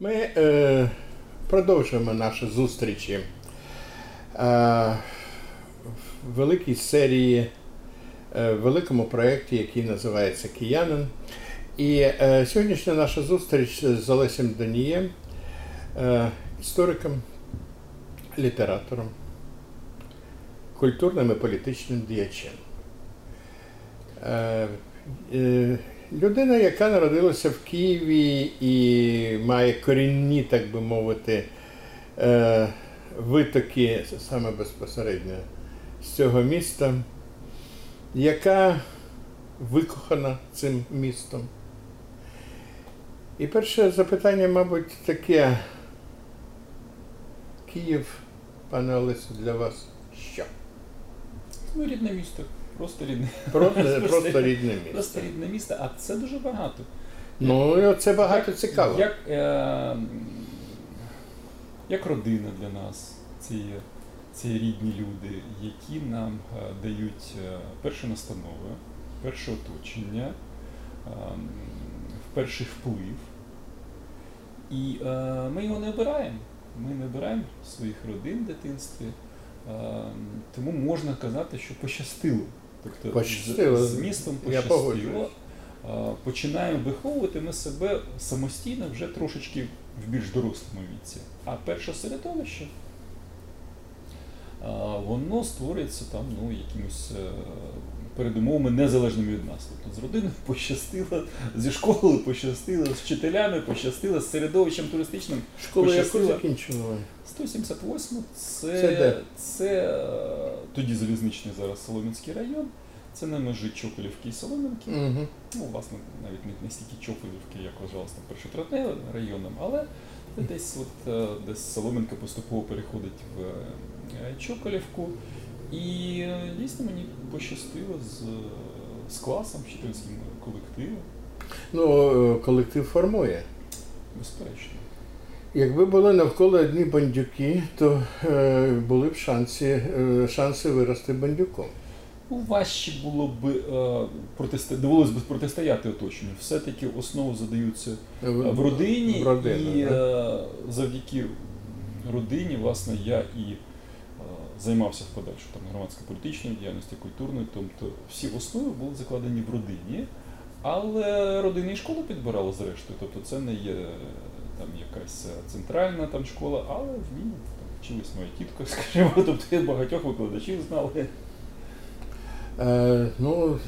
Ми е, продовжуємо наші зустрічі е, в великій серії, е, в великому проєкті, який називається Киянин. І е, сьогоднішня наша зустріч з Олесем Данієм, е, істориком, літератором, культурним і політичним діячем. Е, е, Людина, яка народилася в Києві і має корінні, так би мовити, е, витоки саме безпосередньо з цього міста, яка викохана цим містом. І перше запитання, мабуть, таке. Київ, пане Олесю, для вас що? Ну, рідне місто. Просто рідне. Просто, просто рідне місто. Просто рідне місто, а це дуже багато. Ну, це багато цікаво. Як, е, як родина для нас, ці, ці рідні люди, які нам е, дають е, перші настанови, перше оточення, е, перший вплив. І е, ми його не обираємо. Ми не обираємо своїх родин в дитинстві. Е, тому можна казати, що пощастило. Тобто Пощастило. з, з містом пощастило. Починаємо виховувати ми себе самостійно вже трошечки в більш дорослому віці. А перше середовище воно створюється там ну, якимось е, передумовами незалежними від нас. Тобто з родиною пощастило, зі школою пощастило, з вчителями пощастило, з середовищем туристичним Школу яку ви? 178 це, Це де? це е, тоді залізничний зараз Солом'янський район. Це на межі Чопелівки і Солом'янки. Угу. Ну, власне, навіть не, не стільки Чопелівки, як вважалося там першотравневим районом, але десь от е, десь Солом'янка поступово переходить в е, Чопелівку. І е, дійсно мені пощастило з, з класом, вчительським колективом, Ну, колектив формує. безперечно. Якби були навколо одні бандюки, то е, були б шанси, е, шанси вирости бандюком. Ну, важче було б е, протиста... довелось би протистояти оточенню. Все-таки основи задаються В, родині, в родину, і да? е, завдяки родині, власне, я і е, займався в подальшу там громадсько-політичною діяльністю, культурною. Тобто всі основи були закладені в родині, але родина і школа підбирала зрештою. Тобто це не є там якась е, центральна там школа, але в ній вчилась моя тітка, скажімо, тобто я багатьох викладачів знали. Е, ну,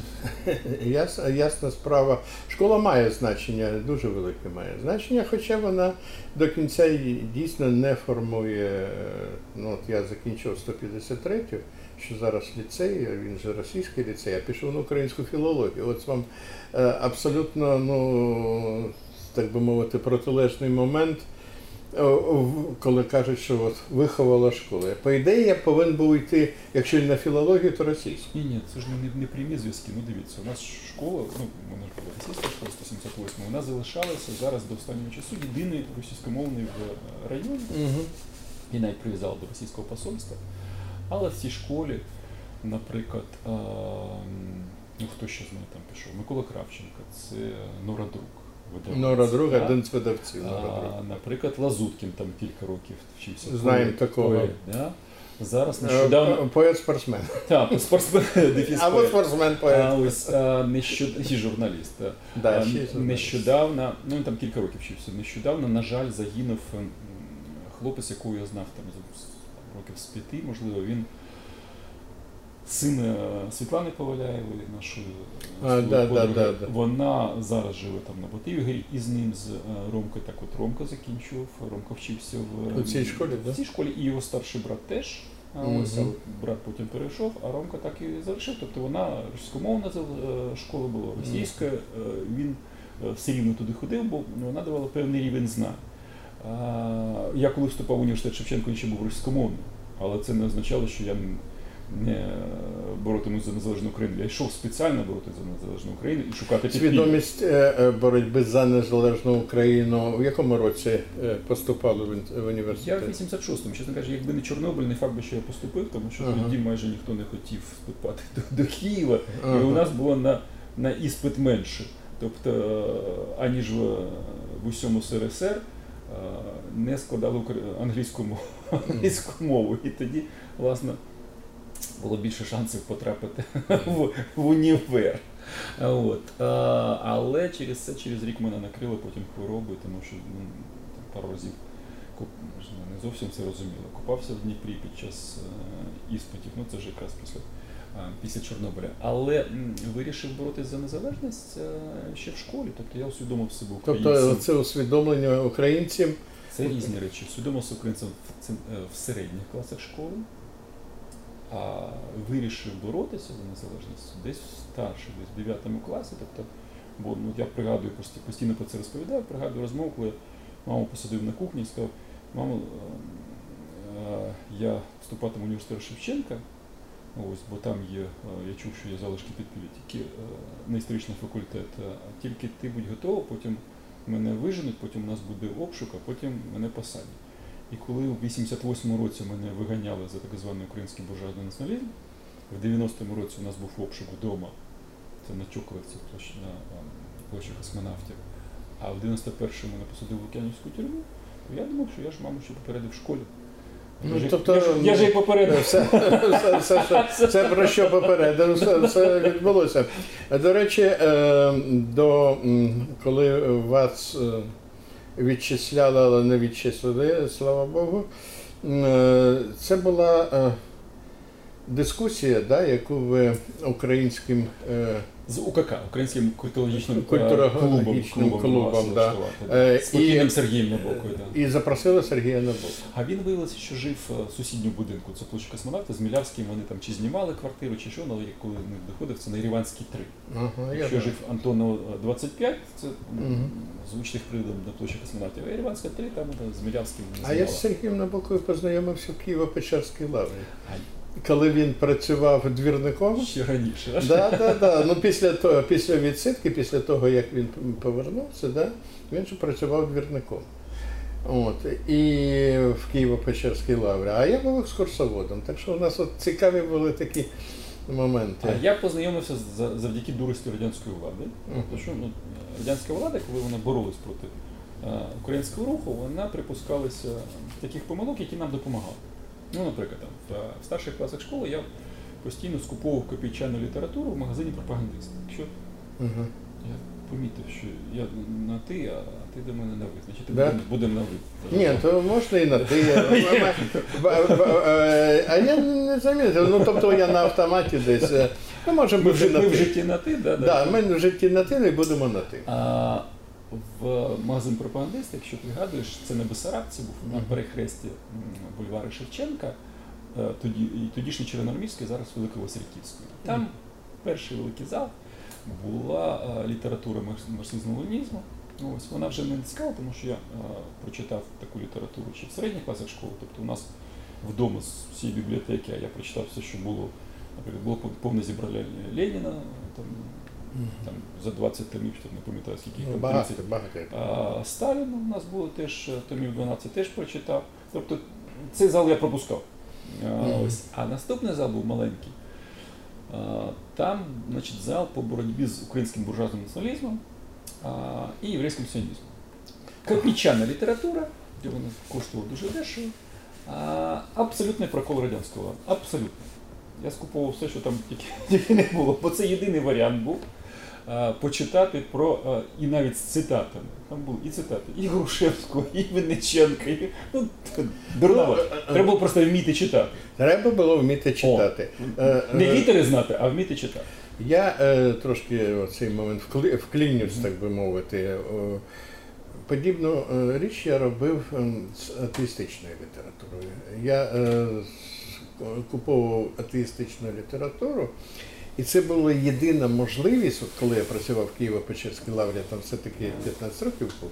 яс, ясна справа. Школа має значення, дуже велике має значення, хоча вона до кінця дійсно не формує. е, Ну, от я закінчив 153, що зараз ліцей, він же російський ліцей, я пішов на українську філологію. От вам е, абсолютно, ну, так би мовити, протилежний момент. Коли кажуть, що от виховала школа. По ідеї, я повинен був йти, якщо не на філологію, то російську. Ні, ні, це ж не, не прямі зв'язки. Ну дивіться, у нас школа, ну мене ж була російська школа 178, вона залишалася зараз до останнього часу єдиний російськомовний в е, районі Угу. і навіть приїжджав до російського посольства. Але в цій школі, наприклад, ем, ну хто ще з мене там пішов? Микола Кравченко, це Нора Друг. Видавець, Нора да? один з видавців. А, наприклад, Лазуткін там кілька років вчився. Знаємо такого. да? Зараз Е, нещодавно. Поет-спортсмен. Так, спортсмен дефіс Або поет. спортсмен А поет. ось нещодавно і журналіст. Да, а, ще й журналіст. нещодавно, ну він там кілька років вчився. Нещодавно, на жаль, загинув хлопець, якого я знав там років з п'яти, можливо, він син е, Світлани Поваляєвої, нашої А, да, да, да, да. Вона зараз живе там на Бативі, і з ним з е, Ромкою, так от Ромка закінчував. Ромка вчився в У цій школі, да? в цій школі, і його старший брат теж. Ось Мгм. брат потім перейшов, а Ромка так і залишив. Тобто вона російськомовна е, школа була, російська. е, Він е, все рівно туди ходив, бо вона давала певний рівень знань. Я коли вступав в університет Шевченко, він ще був російськомовним, але це не означало, що я боротимусь за незалежну Україну. Я йшов спеціально боротися за незалежну Україну і шукати підпілля. Свідомість е, е, боротьби за незалежну Україну. В якому році е, поступали в в Я в 86-му, чесно кажучи, якби не Чорнобиль, не факт би, що я поступив, тому що Ага. тоді майже ніхто не хотів вступати до, до Києва, Ага. і у нас було на, на іспит менше. Тобто, е, аніж в, в усьому СРСР, не складали англійську мову, англійську мову. І тоді, власне, було більше шансів потрапити в, в універ. От. А, але через це, через рік мене накрили потім хворобою, тому що ну, там пару разів куп- не зовсім це розуміло. Купався в Дніпрі під час е, іспитів, ну це ж якраз після, е, після Чорнобиля. Але м, вирішив боротися за незалежність е, ще в школі. Тобто я усвідомив себе українцем. Тобто це усвідомлення українцям. Це різні речі. Усвідомився українцем в, е, в середніх класах школи, а вирішив боротися за незалежність десь в старших, десь в 9 класі. Тобто, бо ну, я пригадую, пост- постійно про це розповідаю, пригадую розмову, коли маму посадив на кухні і сказав, мамо, е, е, я вступатиму в університет Шевченка, ось, бо там є, е, я чув, що є залишки підпілля, тільки на історичний факультет, тільки ти будь готова, потім мене виженуть, потім у нас буде обшук, а потім мене посадять. І коли у 88-му році мене виганяли за так званий український буржуазний націоналізм, в 90-му році у нас був обшук вдома, це на площі, на ем, площі космонавтів, а в 91-му мене посадили в Лук'янівську тюрму, то я думав, що я ж маму ще попередив в школі. Ну, я, тобто, я, я ж її попередив. Все, все, все, все, все про що попередив, все, все відбулося. До речі, е, до, коли вас е, відчисляли, але не відчислили, слава Богу, е, це була е, дискусія, да, яку ви українським е, З УКК, Українським культурологічним е, Культурологічним клубом, клубом, клубом да. Е, і- Сергієм Набокою. Да. і запросили Сергія Набока. А він виявився, що жив в сусідньому будинку. Це площа космонавта з Мілявським. Вони там чи знімали квартиру, чи що, але коли не доходив, це на Іріванській 3. Ага, я Якщо знаю. жив Антонов 25, це Мгм. з учних приводом на площі космонавтів. А Іріванська 3, там з Мілявським А я з Сергієм Набокою познайомився в Києво-Печерській лаврі. Коли він працював двірником. ще раніше. Да, да, да. Ну, після, того, після відсидки, після того, як він повернувся, да, він же працював двірником. От, і в Києво-Печерській лаврі. А я був екскурсоводом. Так що у нас от цікаві були такі моменти. А я познайомився завдяки дурості радянської влади. Мгм. Тому що ну, радянська влада, коли вона боролась проти е, українського руху, вона припускалася таких помилок, які нам допомагали. Ну, наприклад, там, в, старших класах школи я постійно скуповував копійчану літературу в магазині пропагандист. Якщо Мгм. я помітив, що я на ти, а ти до мене на ви, значить Да? будемо, на ви. Ні, то можна і на ти. А я не замітив. Ну, тобто я на автоматі десь. е, Ну, може ми, бути на ми в ти. житті на ти, да, Да, ми в житті на ти не будемо на ти. А в магазин пропагандист, якщо пригадуєш, це не Бесарабці був на перехресті м, бульвари Шевченка, тоді, і тодішній Червономорський, зараз Великовасильківський. Там перший великий зал була е, література марксизму ленізму Ось вона вже не цікава, тому що я е, прочитав таку літературу ще в середніх класах школи. Тобто у нас вдома з всієї бібліотеки, а я прочитав все, що було. Наприклад, було повне зібрання Леніна, там, там за 20 томів, що не пам'ятаю, скільки Ну, там Багато, 30. багато. А Сталіна у нас було теж е, томів 12, теж прочитав. Тобто цей зал я пропускав. Мгм. Ось. А наступний зал був маленький. Там, значить, зал по боротьбі з українським буржуазним націоналізмом і єврейським сіонізмом. Копійчана література, де вона коштувала дуже дешево. Абсолютний прокол радянського. Абсолютно. Я скуповував все, що там тільки, не було, бо це єдиний варіант був почитати про і навіть з цитатами. Там були і цитати, і Грушевського, і Винниченка, і ну, дурновато. Ну, е, е, Треба було просто вміти читати. Треба було вміти читати. Е, Не е, літери знати, а вміти читати. Я е, трошки в цей момент вклі- вклінюсь, так би мовити. Е, подібну е, річ я робив е, з атеїстичною літературою. Я е, куповував атеїстичну літературу, і це була єдина можливість, от коли я працював в Києво-Печерській лаврі, там все-таки 15 років був,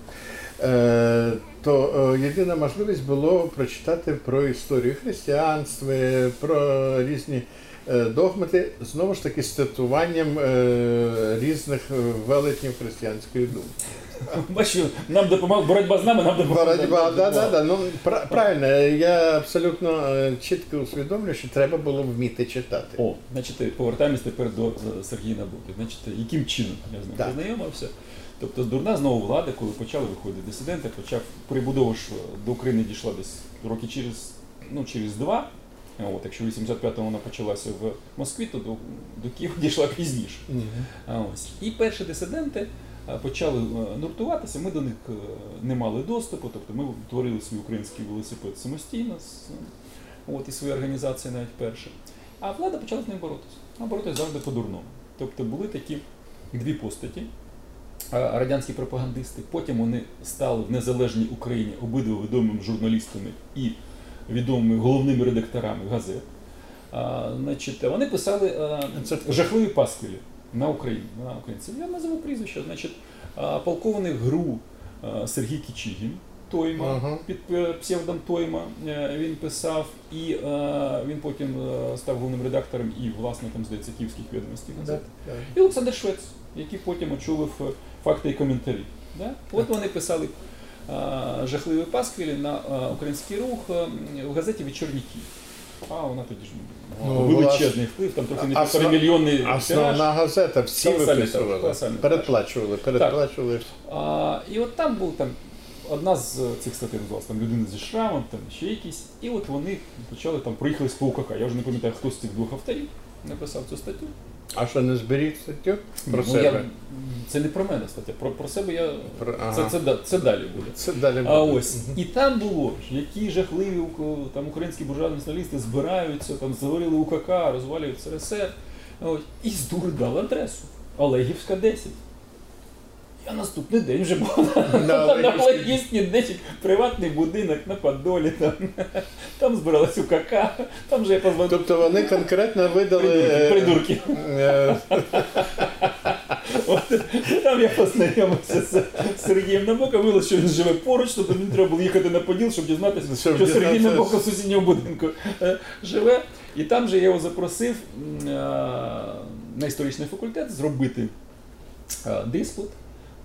е, то е, єдина можливість було прочитати про історію християнства, про різні е, догмати, знову ж таки, з цитуванням е, різних велетнів християнської думки. Бачу, нам допомагав боротьба з нами, нам допомагала. Боротьба, да, да, да. Ну, пра- правильно, я абсолютно е, чітко усвідомлюю, що треба було вміти читати. О, значить, повертаємось тепер до е, Сергія Набуки. Значить, яким чином я з ним Так. познайомився? Тобто дурна знову влада, коли почали виходити дисиденти, почав прибудова ж до України дійшла десь роки через, ну, через два. От, якщо в 85-му вона почалася в Москві, то до, до Києва дійшла пізніше. Мгм. А ось. І перші дисиденти почали е, нуртуватися, ми до них е, не мали доступу, тобто ми творили свій український велосипед самостійно, е, от, і свої організації навіть перші. А влада почала з ним боротися. А боротися завжди по-дурному. Тобто були такі дві постаті, е, радянські пропагандисти, потім вони стали в незалежній Україні обидва відомими журналістами і відомими головними редакторами газет. А, значить, вони писали е, Це жахливі пасквілі на Україні. На українців. Я назову прізвище. Значить, полковник ГРУ Сергій Кічигін, Тойма, Ага. під е, псевдом Тойма е, він писав, і е, він потім став головним редактором і власником, здається, київських відомостей газет. Да, да. І Олександр Швець, який потім очолив факти і коментарі. Да? От вони писали жахливі пасквілі на український рух в газеті Вечірній Київ. А вона тоді ж Ну, мала величезний вплив, там трохи не основ- мільйонний тираж. Основна газета, всі Колосальний виписували, тираж, колосальний передплачували, передплачували. А, і от там був там одна з е, цих статей називалася там людина зі шрамом, там ще якісь. І от вони почали там проїхали з УКК. Я вже не пам'ятаю, хто з цих двох авторів написав цю статтю. А що не зберіг статтю про Ну, себе? Я, це не про мене стаття, про, про себе я. Про- Це, ага. це, це це далі буде. Це далі А ось і там було які жахливі там українські буржуазні націоналісти збираються, там заварили УКК, розвалюють СРСР. Ось, і з дури дали адресу. Олегівська 10. Я наступний день вже був На. Олегівській 10, приватний будинок на Подолі, там, там збиралась УКК, там же я позвонив. Тобто вони конкретно видали. е, Придурки. е, От, Там я познайомився з Сергієм Набоком, виявилося, що він живе поруч, тобто мені треба було їхати на Поділ, щоб дізнатися, Щоб що Сергій дізнатися. Набоков в сусідньому будинку е, живе. І там же я його запросив е, на історичний факультет зробити е, диспут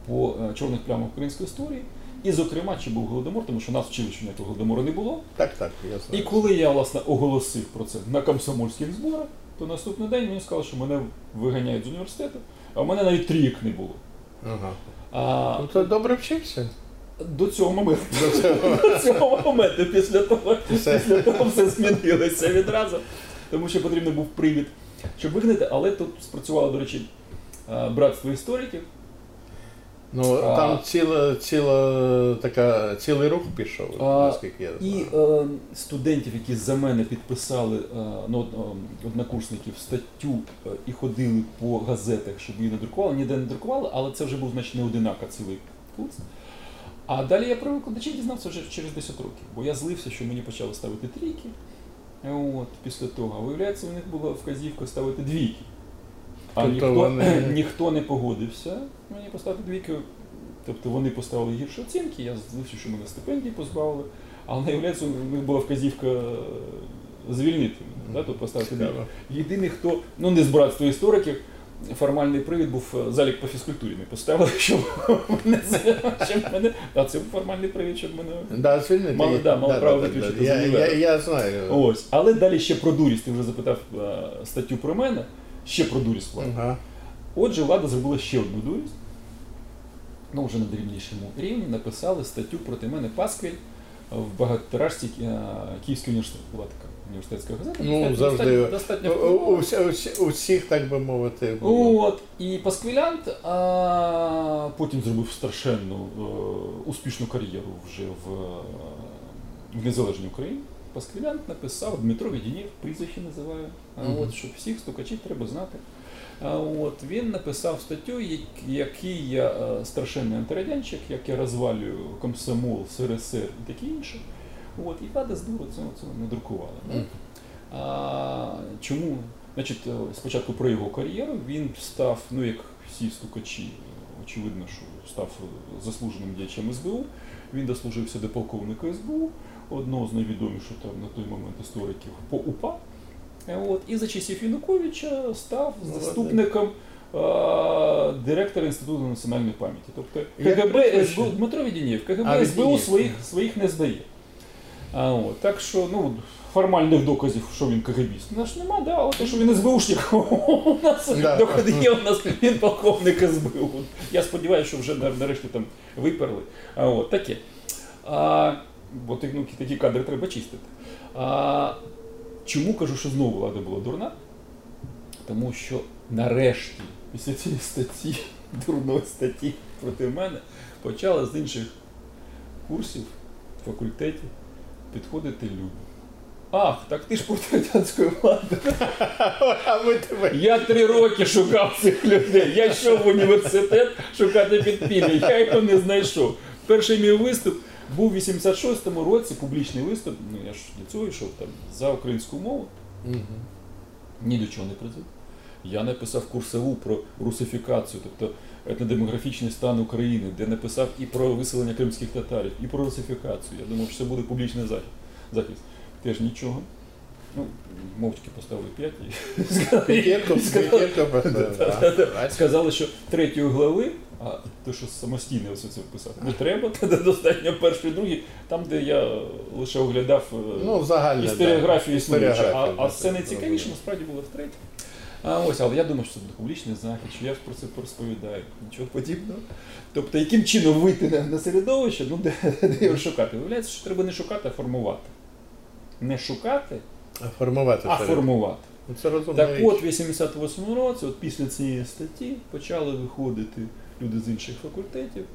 по е, чорних плямах української історії. І, зокрема, чи був голодомор, тому що нас вчили, що ніякого голодомору не було. Так, так, я І коли я власне оголосив про це на комсомольських зборах, то наступний день мені сказали, що мене виганяють з університету, а в мене навіть трійок не було. Ага. А Тобто добре вчився. до цього моменту, До цього. до цього моменту, після того, Все. після того все змінилося відразу, тому що потрібен був привід, щоб вигнати, але тут спрацювало, до речі, братство істориків. Ну, А. там ціла, ціла така, цілий рух пішов, А, наскільки я І е, студентів, які за мене підписали, е, ну, е, однокурсників, статтю е, і ходили по газетах, щоб її не друкували, ніде не друкували, але це вже був значить не одинак, цілий курс. А далі я про викладачів дізнався вже через 10 років, бо я злився, що мені почали ставити трійки. От, після того. А виявляється, у них була вказівка ставити двійки. А Тобто ніхто, вони- ніхто не погодився мені поставити двійки. Тобто вони поставили гірші оцінки, я злився, що мене стипендії позбавили, але виявляється, у них була вказівка е, звільнити мене, да, тут поставити двійки. Єдиний, хто, ну не з братства істориків, формальний привід був е, залік по фізкультурі не поставили, щоб мене, щоб мене, а це був формальний привід, щоб мене Да, звільнити. Їх. да, мало право виключити Я, з я, універу. я знаю. Ось. Але далі ще про дурість. Ти вже запитав е, статтю про мене, ще про дурість влада. Ага. Отже, влада зробила ще одну дурість. Ну, вже на дрібнішому рівні написали статтю проти мене Пасквіль в багатотиражці е, Київський університет. Була така університетська газета. Ну, завжди. достатньо, достатньо У, у, у, у, всіх, так би мовити, було. От, і Пасквілянт а, потім зробив страшенну е, успішну кар'єру вже в, е, в незалежній Україні. Пасквілянт написав Дмитро Відінєв, прізвище називаю. Мгм. От, що всіх стукачів треба знати. От, він написав статтю, який я е, страшенний антирадянчик, як я розвалюю комсомол, СРСР і таке інше. От, і влада з дуру це, це не друкувала. да. А, чому? Значить, е, спочатку про його кар'єру він став, ну як всі стукачі, очевидно, що став е, заслуженим діячем СБУ. Він дослужився до полковника СБУ, одного з найвідоміших там на той момент істориків по УПА. Е, От, і за часів Януковича став заступником е, директора Інституту національної пам'яті. Тобто КГБ? СБУ Дмитро Відінєв, А, КГБ СБУ Відінєв. своїх, своїх не здає. А, от, так що, ну, формальних доказів, що він КГБіст. У нас нема, да, але те, що він СБУшник, у нас Да. докази є, у нас він полковник СБУ. Я сподіваюся, що вже нарешті там виперли. А, от, таке. А, бо ну, такі кадри треба чистити. А, чому кажу, що знову влада була дурна? Тому що нарешті, після цієї статті, дурної статті проти мене, почали з інших курсів, факультетів підходити люди. Ах, так ти ж проти радянської влади. Я три роки шукав цих людей. Я йшов в університет шукати підпілля. Я його не знайшов. Перший мій виступ був у 86-му році, публічний виступ. Ну я ж для цього йшов там за українську мову. Ні до чого не призвів. Я написав курсову про русифікацію, тобто етнодемографічний стан України, де написав і про виселення кримських татарів, і про русифікацію. Я думав, що це буде публічний захист. захист. Теж нічого. Ну, мовчки поставили 5 і сказали, сказали, що третьої глави, а то, що самостійно все це писати, не треба, тоді достатньо першої, другої, там, де я лише оглядав е, Ну, загальне. історіографію існуючу. А, а це найцікавіше, насправді було втретє. А ось, але я думав, що це буде публічний захід, що я про це розповідаю, нічого подібного. Тобто, яким чином вийти на, на середовище, ну де, де його шукати? Виявляється, що треба не шукати, а формувати. Не шукати, А формувати а формувати. Ну, Це. Так от, в 88 році, от після цієї статті, почали виходити люди з інших факультетів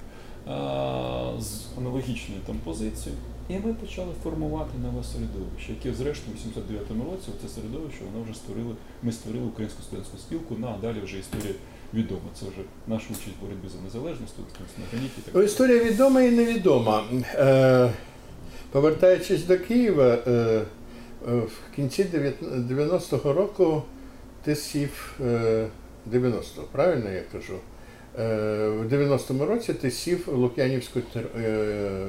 з аналогічною там позицією. І ми почали формувати нове середовище, яке, зрештою, в 89-му році це середовище воно вже створили. Ми створили українську студентську спілку. Ну, а далі вже історія відома. Це вже наша участь в боротьбі за незалежність, на. Так. Ну, Історія відома і невідома. Е, повертаючись до Києва, е, е, в кінці 90-го року ти сів е, 90-го, правильно я кажу? Е, в 90-му році ти сів в Лук'янівську е,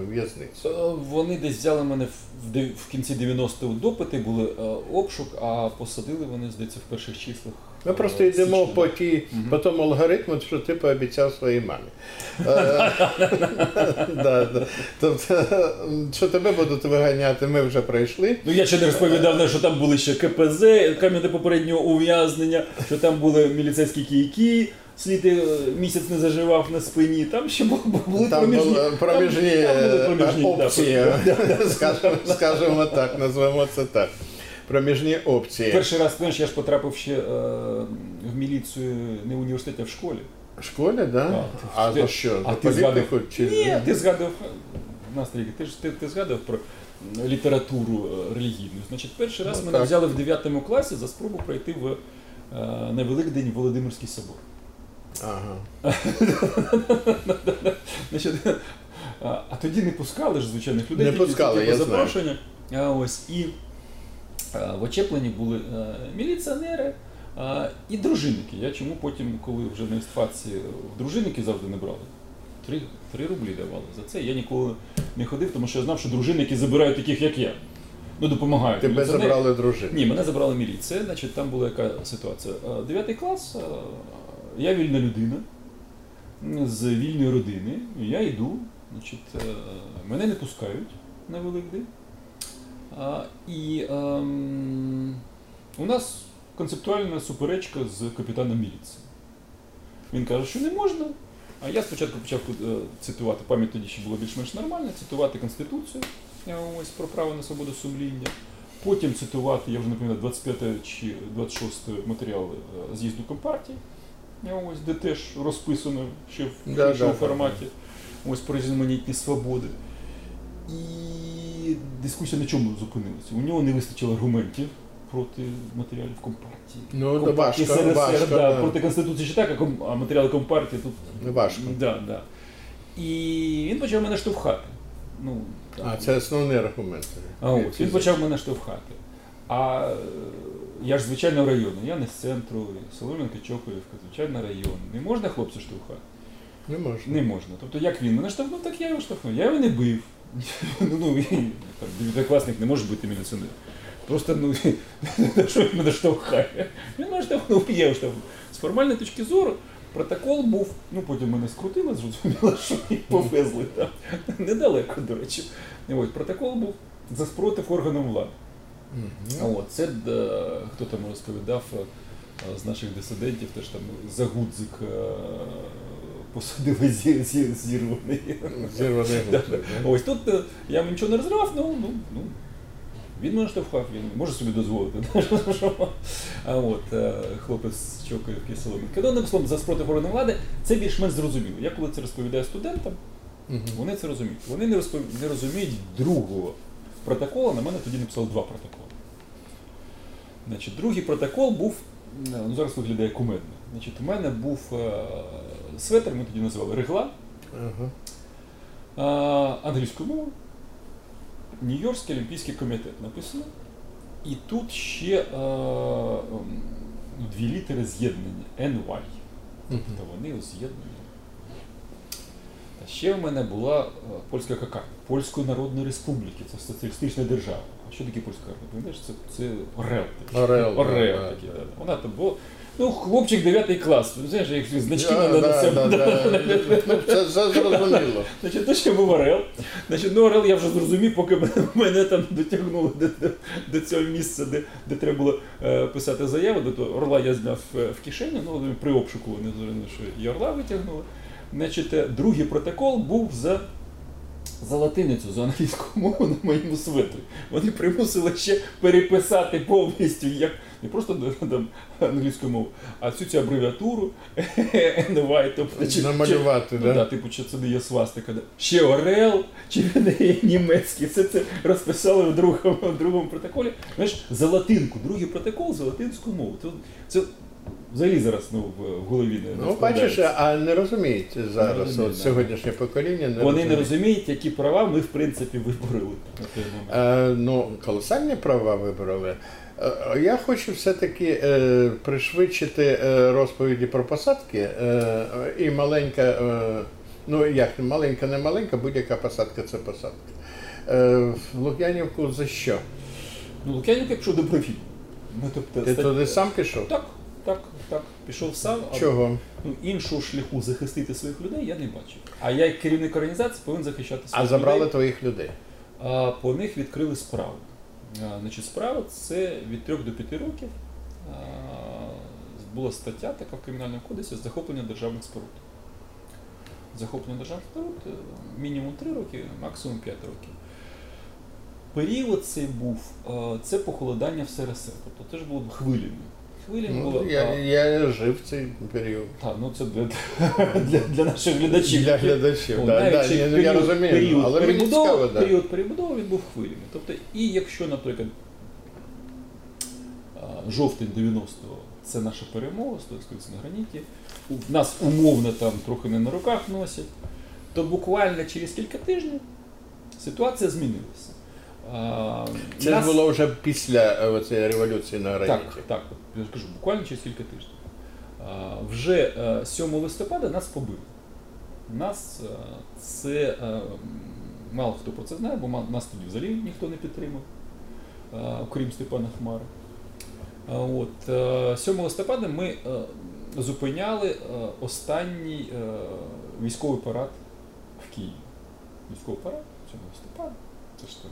в'язницю. Е, Вони десь взяли мене в, кінці 90-го допити, були обшук, а посадили вони, здається, в перших числах. Ми просто йдемо по, ті, по тому алгоритму, що ти пообіцяв своїй мамі. Тобто, що тебе будуть виганяти, ми вже пройшли. Ну я ще не розповідав, що там були ще КПЗ, кам'яне попереднього ув'язнення, що там були міліцейські кійки, слід е, місяць не заживав на спині. Там ще бу- бу- були Там проміжні, проміжні, там, там були е, да, опції, скажімо, скажімо так, назвемо це так. Проміжні опції. Перший раз, знаєш, я ж потрапив ще е, в міліцію не в університеті, а в школі. В школі, так? Да? А, А ти- за що? а ти згадав-? Чи... Ні, ти згадав, Настрій, ти ж ти, ти згадав про літературу е, релігійну. Значить, перший раз Ну, мене так. взяли в 9 класі за спробу пройти в е, на Великдень Володимирський собор. Ага. Значить, а, а тоді не пускали ж звичайних людей, Не тільки- пускали, тільки я по знаю. запрошення. А, ось, і а, в очепленні були е, міліціонери а, і дружинники. Я чому потім, коли вже на істфаці в дружинники завжди не брали? Три, три рублі давали за це. Я ніколи не ходив, тому що я знав, що дружинники забирають таких, як я. Ну, допомагають. Тебе забрали дружину. Ні, мене забрала міліція. Значить, там була яка ситуація. Е, Дев'ятий клас, е, я вільна людина з вільної родини. Я йду, значить, е, мене не пускають на Великдень. І ем, у нас концептуальна суперечка з капітаном міліції. Він каже, що не можна. А я спочатку почав е, цитувати, пам'ять тоді ще була більш-менш нормальна, цитувати Конституцію е, ось, про право на свободу сумління. Потім цитувати, я вже пам'ятаю, 25 чи 26 матеріали е, з'їзду Компартії, ось, де теж розписано ще в Да, іншому да, форматі ось про різноманітні свободи. І дискусія на чому зупинилася? У нього не вистачило аргументів проти матеріалів Компартії. Ну, то Компартії важко, СРСР, важко, да, да. проти Конституції ще так, а матеріали Компартії тут Важко. Да, да. І він почав мене штовхати. Ну, так. А, це основний аргумент. А ось, він почав мене штовхати. А я ж звичайно району, я не з центру, Солом'янка, Чохолівка, звичайно район. Не можна хлопця штовхати? Не можна. Не можна. Тобто як він мене штовхнув, так я його штовхнув. Я його не бив. Ну, дев'ятикласник не може бути міліціонером. Просто ну що він мене штовхає? Він мене штовхнув, я його штовхнув. З формальної точки зору протокол був, ну потім мене скрутили, зрозуміло, що і повезли там. Недалеко, до речі. Ось протокол був за спротив органам влади. Мгм. От, це е, хто там розповідав е, з наших дисидентів, теж там за гудзик е, посадили зі- зі- зірваний. Зірваний Да. Ось тут я нічого не розривав, ну, ну, ну. Він мене штовхав, він може собі дозволити. А от хлопець з чокою. Ну, одним словом, за спротив органів влади це більш-менш зрозуміло. Я коли це розповідаю студентам, вони це розуміють. Вони не, розпов... не розуміють другого протоколу, на мене тоді написали два протоколи. Значить, другий протокол був, е, ну зараз виглядає кумедно. Значить, у мене був е, светр, ми тоді називали регла, Ага. е, англійською мовою, Нью-Йоркський олімпійський комітет написано. І тут ще е, ем, ну, дві літери з'єднання NY. Тобто вони з'єднані. Ще в мене була е, польська кака Польської Народної Республіки, це соціалістична держава. А що таке польська армія? Пам'ятаєш, це, це Орел такий. Орел, Орел да, такий, да. да. Вона там була. Ну, хлопчик 9 клас. Ну, Знаєш, як значки Да, надо да, да, да. Ну, Це це зрозуміло. Значить, то ще був Орел. Значить, ну Орел я вже зрозумів, поки мене, там дотягнули до, до, до цього місця, де, де треба було е, писати заяву. До того Орла я зняв е, в кишеню, ну при обшуку вони зрозуміли, що і Орла витягнули. Значить, е, другий протокол був за, за латиницю, за англійську мову на моєму свитрі. Вони примусили ще переписати повністю, як не просто там, англійську мову, а цю цю абревіатуру NY, тобто чи- чи- Намалювати, Ну, да, да? типу, чи це не є свастика. Да. Ще Орел, чи не є німецький. Все це розписали в другому, в другому протоколі. Знаєш, за латинку, другий протокол за латинську мову. Це, це взагалі зараз ну, в, голові не Ну, бачиш, а не розуміють зараз, розуміють, от да. сьогоднішнє покоління не Вони не розуміють. розуміють, які права ми, в принципі, виборили на той момент. Е, ну, колосальні права вибрали. Е, Я хочу все-таки е, пришвидшити е, розповіді про посадки. Е, і маленька, е, ну як маленька, не маленька, будь-яка посадка це посадка. Е, в Лук'янівку за що? Ну, Лук'яненко пішов добровільно. Ну, тобто, Ти стать- туди сам пішов? Так, так, так. Пішов сам. а- Чого? Ну, іншого шляху захистити своїх людей я не бачив. А я, як керівник організації, повинен захищати своїх А забрали людей. твоїх людей. А по них відкрили справу. А, Значить, справа це від 3 до 5 років. А, Була стаття така в Кримінальному кодексі захоплення державних споруд. Захоплення державних споруд мінімум 3 роки, максимум 5 років. Період цей був це похолодання в СРСР. Тобто це ж було хвилями. Було. Ну, я, а, я жив цей період. та, ну це для, для, для наших глядачів. Для глядачів. О, Да, да, я розумію, період, але мені цікаво, да. період перебудови він був хвилями. Тобто, і якщо, наприклад, жовтень 90-го це наша перемога, стоїть на граніті, нас умовно там трохи не на руках носять, то буквально через кілька тижнів ситуація змінилася. Це нас- було вже після е, цієї революції на граніті. так, так, я ж кажу, буквально через кілька тижнів. Вже е, 7 листопада нас побили. Нас е, це е, мало хто про це знає, бо нас тоді взагалі ніхто не підтримав, е, окрім Степана Хмари. От, е, 7 листопада ми е, зупиняли е, останній е, військовий парад в Києві. Військовий парад 7 листопада. Це ж там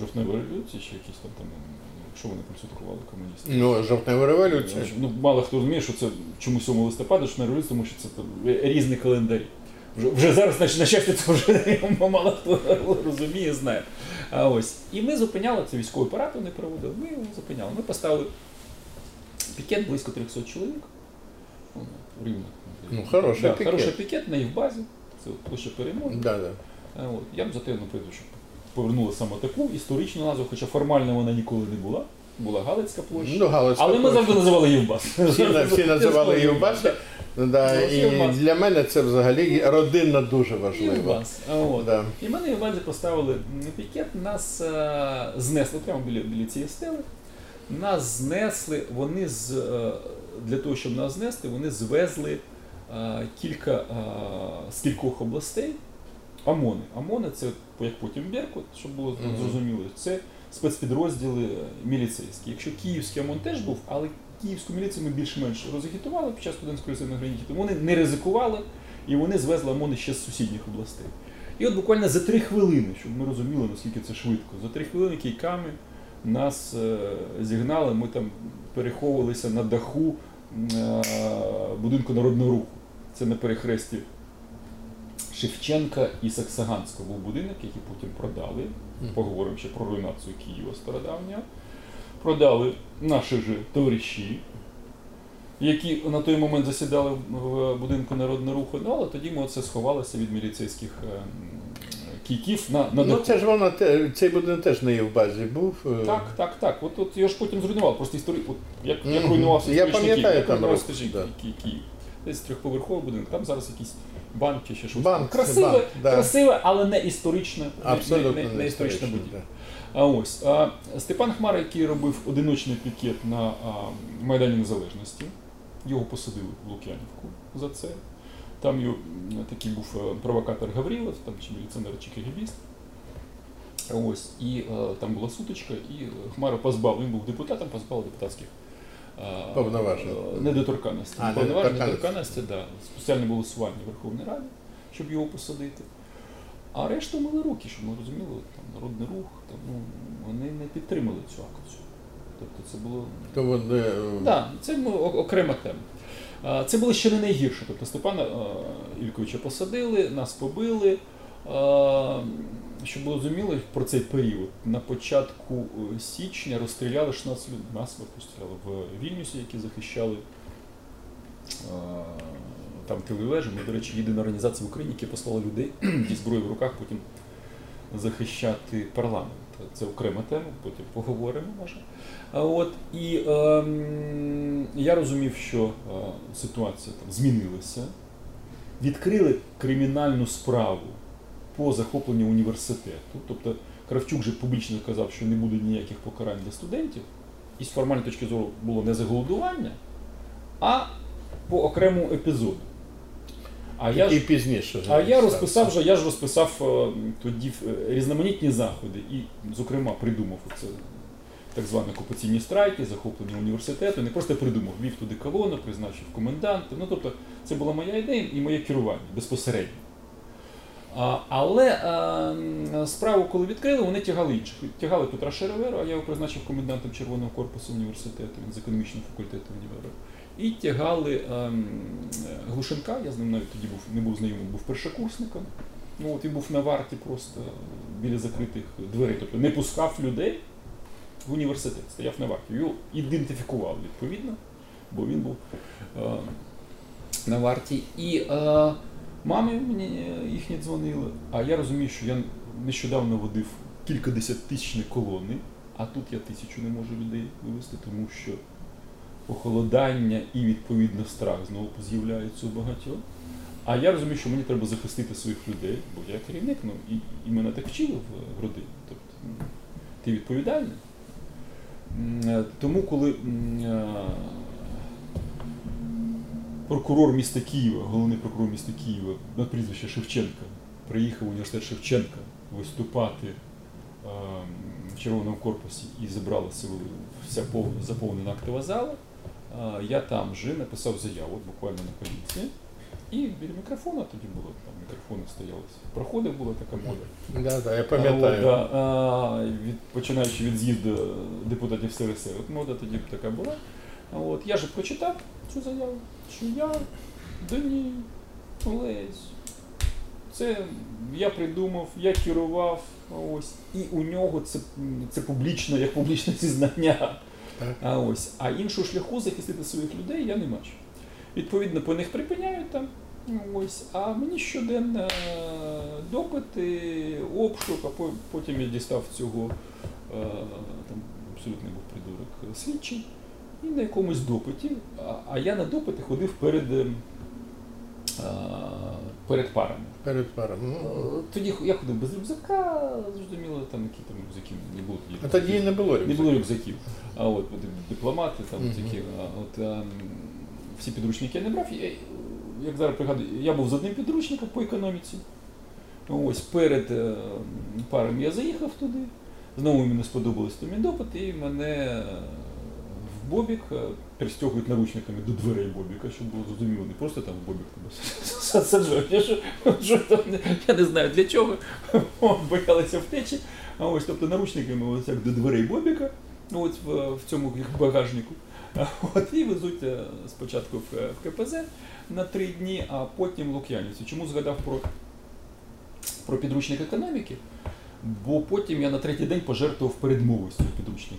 жовтнева революція чи якісь там, там що вони прослідкували комуністи. Ну, жовтнева революція. Ну, мало хто розуміє, що це чому 7 листопада, що на революція, тому що це там різні календарі. Вже, вже зараз, значить, на щастя, це вже мало хто розуміє, знає. А ось. І ми зупиняли це військовий парад, вони проводили. Ми його зупиняли. Ми поставили пікет близько 300 чоловік. Ну, рівно. Ну, хороший да, пікет. Хороший пікет на їх базі. Це от площа перемоги. Да, да. А От. Я б за те, наприклад, щоб повернули саме таку історичну назву, хоча формально вона ніколи не була. Була Галицька площа. Ну, Галицька Але ми площа. завжди називали її Євбас. Всі, всі називали. Ну, да, Ну, і Євбас. для мене це взагалі родинно дуже важливо. Євбас. А, от. Да. І мене в Євбазі поставили на пікет, нас е, знесли прямо біля, біля цієї стели. Нас знесли, вони з, е, для того, щоб нас знести, вони звезли е, кілька е, з кількох областей. ОМОНи. ОМОНи це як потім Беркут, щоб було Мгм. зрозуміло. Це спецпідрозділи міліцейські. Якщо київський ОМОН теж був, але київську міліцію ми більш-менш розагітували під час студентської граніті, тому вони не ризикували і вони звезли ОМОНи ще з сусідніх областей. І от буквально за три хвилини, щоб ми розуміли, наскільки це швидко, за три хвилини кійками нас е, зігнали, ми там переховувалися на даху е, будинку народного руху. Це на перехресті Шевченка і Саксаганського був будинок, який потім продали. Поговоримо ще про руйнацію Києва стародавнього. Продали наші ж товариші, які на той момент засідали в будинку народного руху, ну, але тоді ми оце сховалися від міліцейських е, кійків на, на Ну це ж воно цей будинок теж не є в базі був. е, Так, так, так. От, от його ж потім зруйнували. Просто історі... от, як, як руйнувався Я історичний пам'ятаю Київ, як руйнувався. Київ. Десь трьохповерховий будинок, там зараз якийсь банк чи ще щось. Банк, красиве, банк, да. красиве, але не історичне, Абсолютно не, не, не історично, будівля. да. А ось а, Степан Хмара, який робив одиночний пікет на а, Майдані Незалежності, його посадили в Лук'янівку за це. Там його, такий був е, провокатор Гаврилов, там чи міліціонер, чи кегібіст. Ось, і е, там була сутичка, і е, Хмара позбав, він був депутатом, позбав депутатських недоторканності. А, Повноважень, недоторканності. да. Спеціальне голосування в Верховній Раді, щоб його посадити. А решту мили руки, щоб ми розуміли, там народний рух, там, ну, вони не підтримали цю акцію. Тобто це було. То вони, е, Так, це ну, окрема тема. Це було ще не найгірше. Тобто Степана е, Ільковича посадили, нас побили. Щоб було зрозуміло про цей період, на початку е, січня розстріляли 16 людей. Нас розстріляли в Вільнюсі, які захищали е, там телевежі. Ми, до речі, єдина організація в Україні, яка послала людей зі зброєю в руках потім захищати парламент. Це окрема тема, потім поговоримо може. А От, і ем, я розумів, що е, ситуація там змінилася. Відкрили кримінальну справу по захопленню університету. Тобто Кравчук же публічно казав, що не буде ніяких покарань для студентів. І з формальної точки зору було не заголодування, а по окремому епізоду. А я ж пізніше. вже а я розписав вже, я ж розписав е, тоді е, різноманітні заходи і, зокрема, придумав це так звані окупаційні страйки, захоплення університету. Не просто придумав, вів туди колону, призначив коменданта. Ну тобто, це була моя ідея і моє керування безпосередньо. Але е, справу, коли відкрили, вони тягали інших. Тягали Петра Шереверу, а я його призначив комендантом Червоного корпусу університету, він з економічного факультету універу. І тягали ем, Глушенка, я з ним навіть тоді був, не був знайомий, був першокурсником. Ну, от він був на варті просто біля закритих дверей, тобто не пускав людей в університет, стояв на варті. Його ідентифікували відповідно, бо він був е, на варті. І е, мамі мені їхні дзвонили, а я розумію, що я нещодавно водив кількадесяттисячні колони, а тут я тисячу не можу людей вивезти, тому що похолодання і відповідно страх знову з'являється у багатьох. А я розумію, що мені треба захистити своїх людей, бо я керівник, ну і, і мене так вчили в, родині. Тобто ну, ти відповідальний. Е, Тому, коли е, прокурор міста Києва, головний прокурор міста Києва на прізвище Шевченка, приїхав в університет Шевченка виступати в Червоному корпусі і зібралася вся заповнена актова зала. Я там же написав заяву, буквально на поліції. І біля мікрофона тоді було, там мікрофони стояли. Проходив була така мода. Да, да, я пам'ятаю. да, а, від, починаючи від з'їзду депутатів СРСР, от мода тоді така була. От, я же прочитав цю заяву, що я, Даній, Олесь, це я придумав, я керував, ось, і у нього це, це публічно, як публічне зізнання. А ось, а іншого шляху захистити своїх людей я не бачу. Відповідно, по них припиняють там. ну, Ось, а мені щоденно е, допити, обшук, а потім я дістав цього е, там абсолютно був придурок е, слідчий. І на якомусь допиті, а, я на допити ходив перед, ем, перед парами. Перед паром. Ну, Е, Тоді я ходив без рюкзака, зрозуміло, там які там рюкзаки не було тоді. а тоді не було рюкзаків. Не було рюкзаків. А от дипломати, там такі, от ем, всі підручники я не брав. Я, як зараз пригадую, я був з одним підручником по економіці. Ось перед е, парами я заїхав туди. Знову мені сподобалось там і допит, і мене Бобік, е, пристягують наручниками до дверей Бобіка, щоб було зрозуміло, не просто там Бобік тебе там, я не знаю для чого, боялися втечі. А ось, тобто наручниками ось як до дверей Бобіка, ну, от в, в цьому багажнику. От, і везуть е, спочатку в, е, КПЗ на три дні, а потім в Лук'янівці. Чому згадав про, про підручник економіки? Бо потім я на третій день пожертвував передмовою цього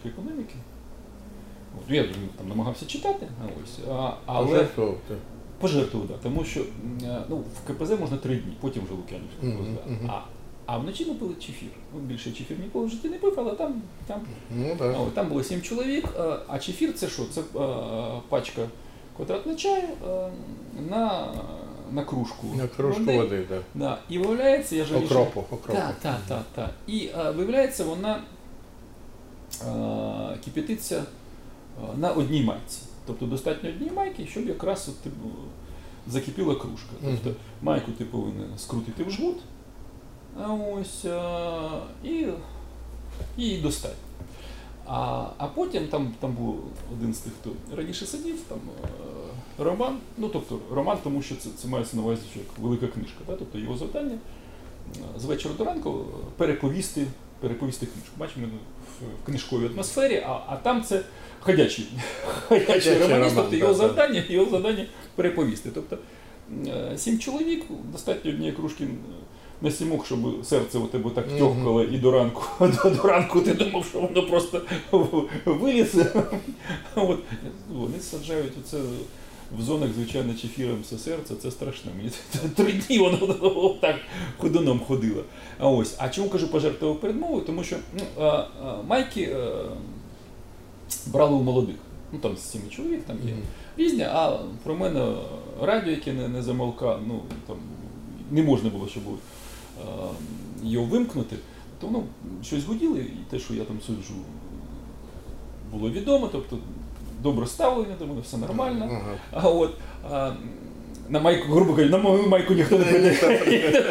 економіки. От, я там намагався читати, ось, а, але пожертвував, да, тому що е, ну, в КПЗ можна три дні, потім вже Лук'янівську мгм. А, а вночі ми пили чефір. Ну, більше чефір ніколи в житті не пив, але там, там Ну так. а, Там було сім чоловік, е, а чефір це що? Це е, пачка квадратного чаю на, на кружку. На кружку води. води, так. Да. І виявляється, я жалію, Окропу, окропу. Так, так, так, так. І е, виявляється, вона е, кипятиться на одній майці. Тобто достатньо однієї майки, щоб якраз от, типу, закипіла кружка. Тобто майку ти повинен скрутити в жгут, а ось е, і, і достати. А, а потім там, там був один з тих, хто раніше сидів, там е, роман. Ну тобто роман, тому що це, це мається на увазі що як велика книжка. Да? Тобто його завдання е, з вечора до ранку переповісти, переповісти книжку. Бачимо в, в книжковій атмосфері, а, а там це ходячий, ходячий романіст, тобто його да, да. завдання, його завдання переповісти. Тобто е, сім чоловік, достатньо однієї кружки на сімох, щоб серце у тебе так тьохкало і до ранку, до, до ранку ти думав, що воно просто вилізе. От. Вони саджають оце в зонах, звичайно, чефіром все серце, це страшно. Мені три дні воно так ходуном ходило. А ось, а чому кажу пожертвував передмовою? Тому що ну, а, а, майки е, брали у молодих. Ну там з сіми чоловік там є різні, а про мене радіо, яке не, не замовка, ну там не можна було, щоб е, його вимкнути, то воно щось гуділо, і те, що я там суджу, було відомо, тобто добре ставлення до мене, все нормально. А от а, на майку, грубо кажучи, на мою майку ніхто не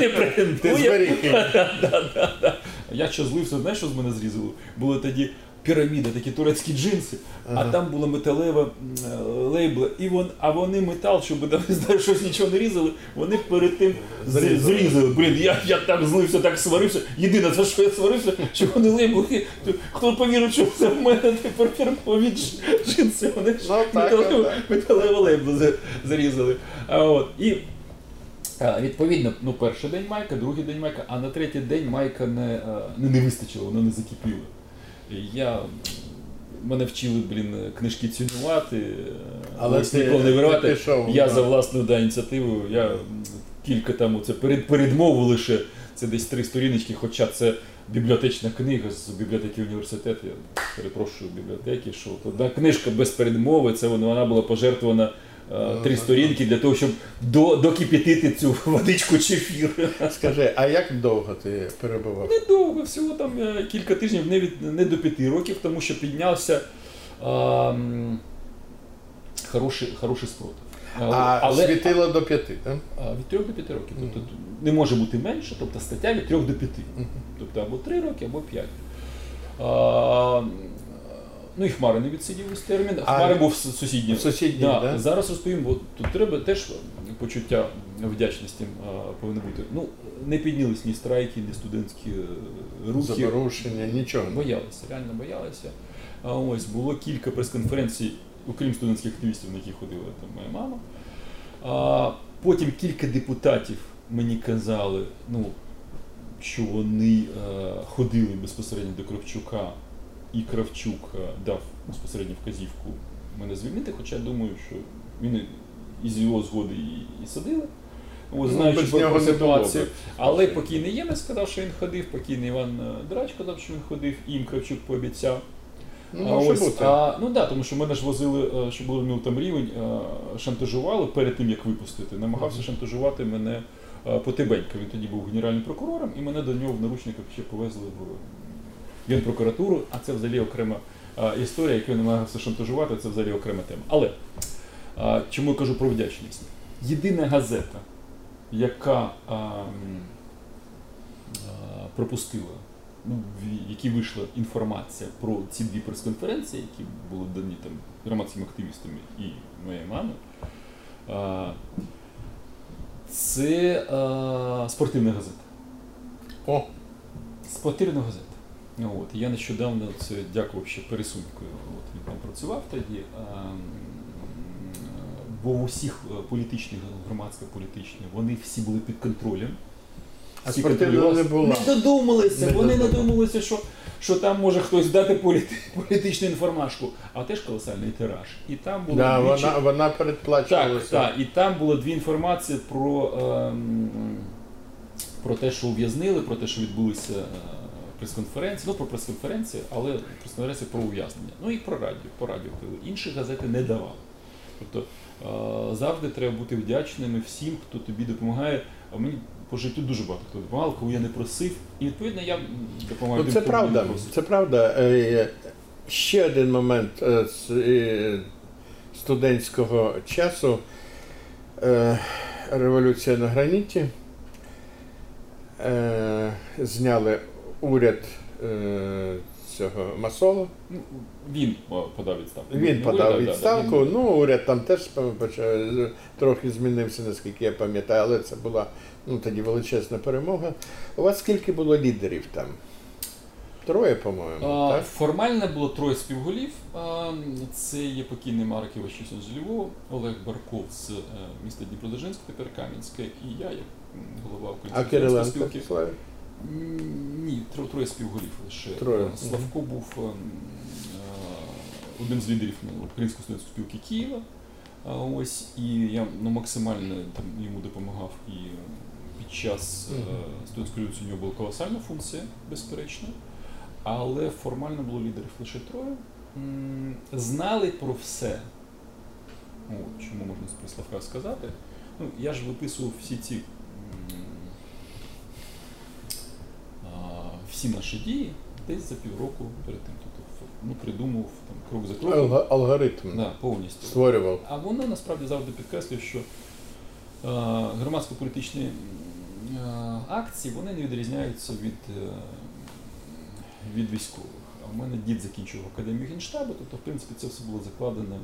претендує. Ти зберіг. Я що злився, знаєш, що з мене зрізало? Було тоді піраміда, такі турецькі джинси, а там була металева е, лейбла, і вон, а вони метал, щоб там не знаю, щось нічого не різали, вони перед тим Зрізали. зрізали. Блін, я, я так злився, так сварився. Єдине, за що я сварився, що вони лейбли. Хто повірив, що це в мене тепер фірмові джинси, вони ж Ну, металеву, металеву лейблу зарізали. А, от. І Відповідно, ну перший день майка, другий день майка, а на третій день майка не, е, ну, не вистачило, вона не закипіла. Я, мене вчили, блін, книжки цінувати, Але ти- ніколи не ти пішов, Я да. за власну да, ініціативу, я кілька там, оце перед, передмову лише, це десь три сторіночки, хоча це бібліотечна книга з бібліотеки університету, я перепрошую бібліотеки, що одна книжка без передмови, це вона, вона була пожертвована три сторінки для того, щоб до, докипятити цю водичку чефір. Скажи, а як довго ти перебував? Недовго, всього там е, кілька тижнів, не, від, не до п'яти років, тому що піднявся а, хороший, хороший спротив. А світило до п'яти, так? від 3 до 5 років. Тобто тут не може бути менше, тобто стаття від 3 до 5. Тобто або 3 роки, або 5. А, ну і Хмари не відсидів термін. А, Хмари був с- сусідній. Сусідній, Да, да? Зараз розповім, бо тут треба теж почуття вдячності а, повинно бути. Ну, не піднялись ні страйки, ні студентські е, рухи. Заворушення, нічого. Боялися, реально боялися. А ось було кілька прес-конференцій, окрім студентських активістів, на які ходила там моя мама. А, потім кілька депутатів мені казали, ну, що вони е, ходили безпосередньо до Кравчука, і Кравчук е, дав безпосередньо вказівку мене звільнити, хоча я думаю, що він і- із його згоди і, і садили. От, Ну, знаючи без про ситуацію. Але покійний Ємець сказав, що він ходив, покійний Іван е, Драч казав, що він ходив, і їм Кравчук пообіцяв. Ну, А ось, бути. А, ну так, да, тому що мене ж возили, е, щоб було ну, там рівень, шантажували перед тим, як випустити. Намагався шантажувати мене Потебенько. Він тоді був генеральним прокурором, і мене до нього в наручниках ще повезли в Генпрокуратуру, а це взагалі окрема історія, яку я намагався шантажувати, це взагалі окрема тема. Але чому я кажу про вдячність? Єдина газета, яка а, а, пропустила ну, в якій вийшла інформація про ці дві прес-конференції, які були дані там громадськими активістами і моєю мамою. А, Це а, спортивна газета. О, Спортивна газета. От, я нещодавно це дякував ще пересунькою. От, він там працював тоді. А, бо у всіх е, політичних, громадсько-політичних, вони всі були під контролем. а спортивного не було. Не додумалися, Не вони додумалися. надумалися, що, що там може хтось дати політи, політичну інформашку, а теж колосальний тираж. І там було Да, двічі- вона, вона так, передплачувалася. так, і там було дві інформації про, ем, про те, що ув'язнили, про те, що відбулися е, прес-конференції, ну про прес-конференції, але прес-конференції про ув'язнення. Ну і про радіо, по радіо пили. Інші газети не давали. Тобто е, завжди треба бути вдячними всім, хто тобі допомагає. А мені по життю дуже багато хто допомагав, кого я не просив. І відповідно я допомагаю. Ну, це правда. Це правда. Ще один момент е, з е, студентського часу. Революція на граніті. Зняли уряд е, цього Масола. Ну, Він е, подав відставку. Він Не подав уряд, да, да, відставку. він- Ну, уряд там теж почав- трохи змінився, наскільки я пам'ятаю, але це була ну, тоді величезна перемога. У вас скільки було лідерів там? Троє, по-моєму. Так? Формально було троє співголів. А, Це є покійний Марк Іващук з Львова, Олег Барков з е, міста Дніпродзержинськ, тепер Кам'янське, і я, як голова Української спілки. Ні, тро- троє співголів лише. Троє. А, Славко був ем, е, одним з лідерів ну, Української студентської спілки Києва. А, Ось, і я ну, максимально там, йому допомагав і під час е, Мгм. студентської революції у нього була колосальна функція, безперечно. Але формально було лідерів лише троє. М, Знали про все. От, чому можна про Славка сказати? Ну, я ж виписував всі ці м, а, всі наші дії десь за півроку перед тим. Тобто, ну, придумав там, крок за кроком. Алга- Алгоритм Да, повністю. створював. А воно насправді завжди підкреслює, що е, громадсько-політичні е, акції вони не відрізняються від, е, від військових. А в мене дід закінчував академію генштабу, тобто, в принципі, це все було закладено.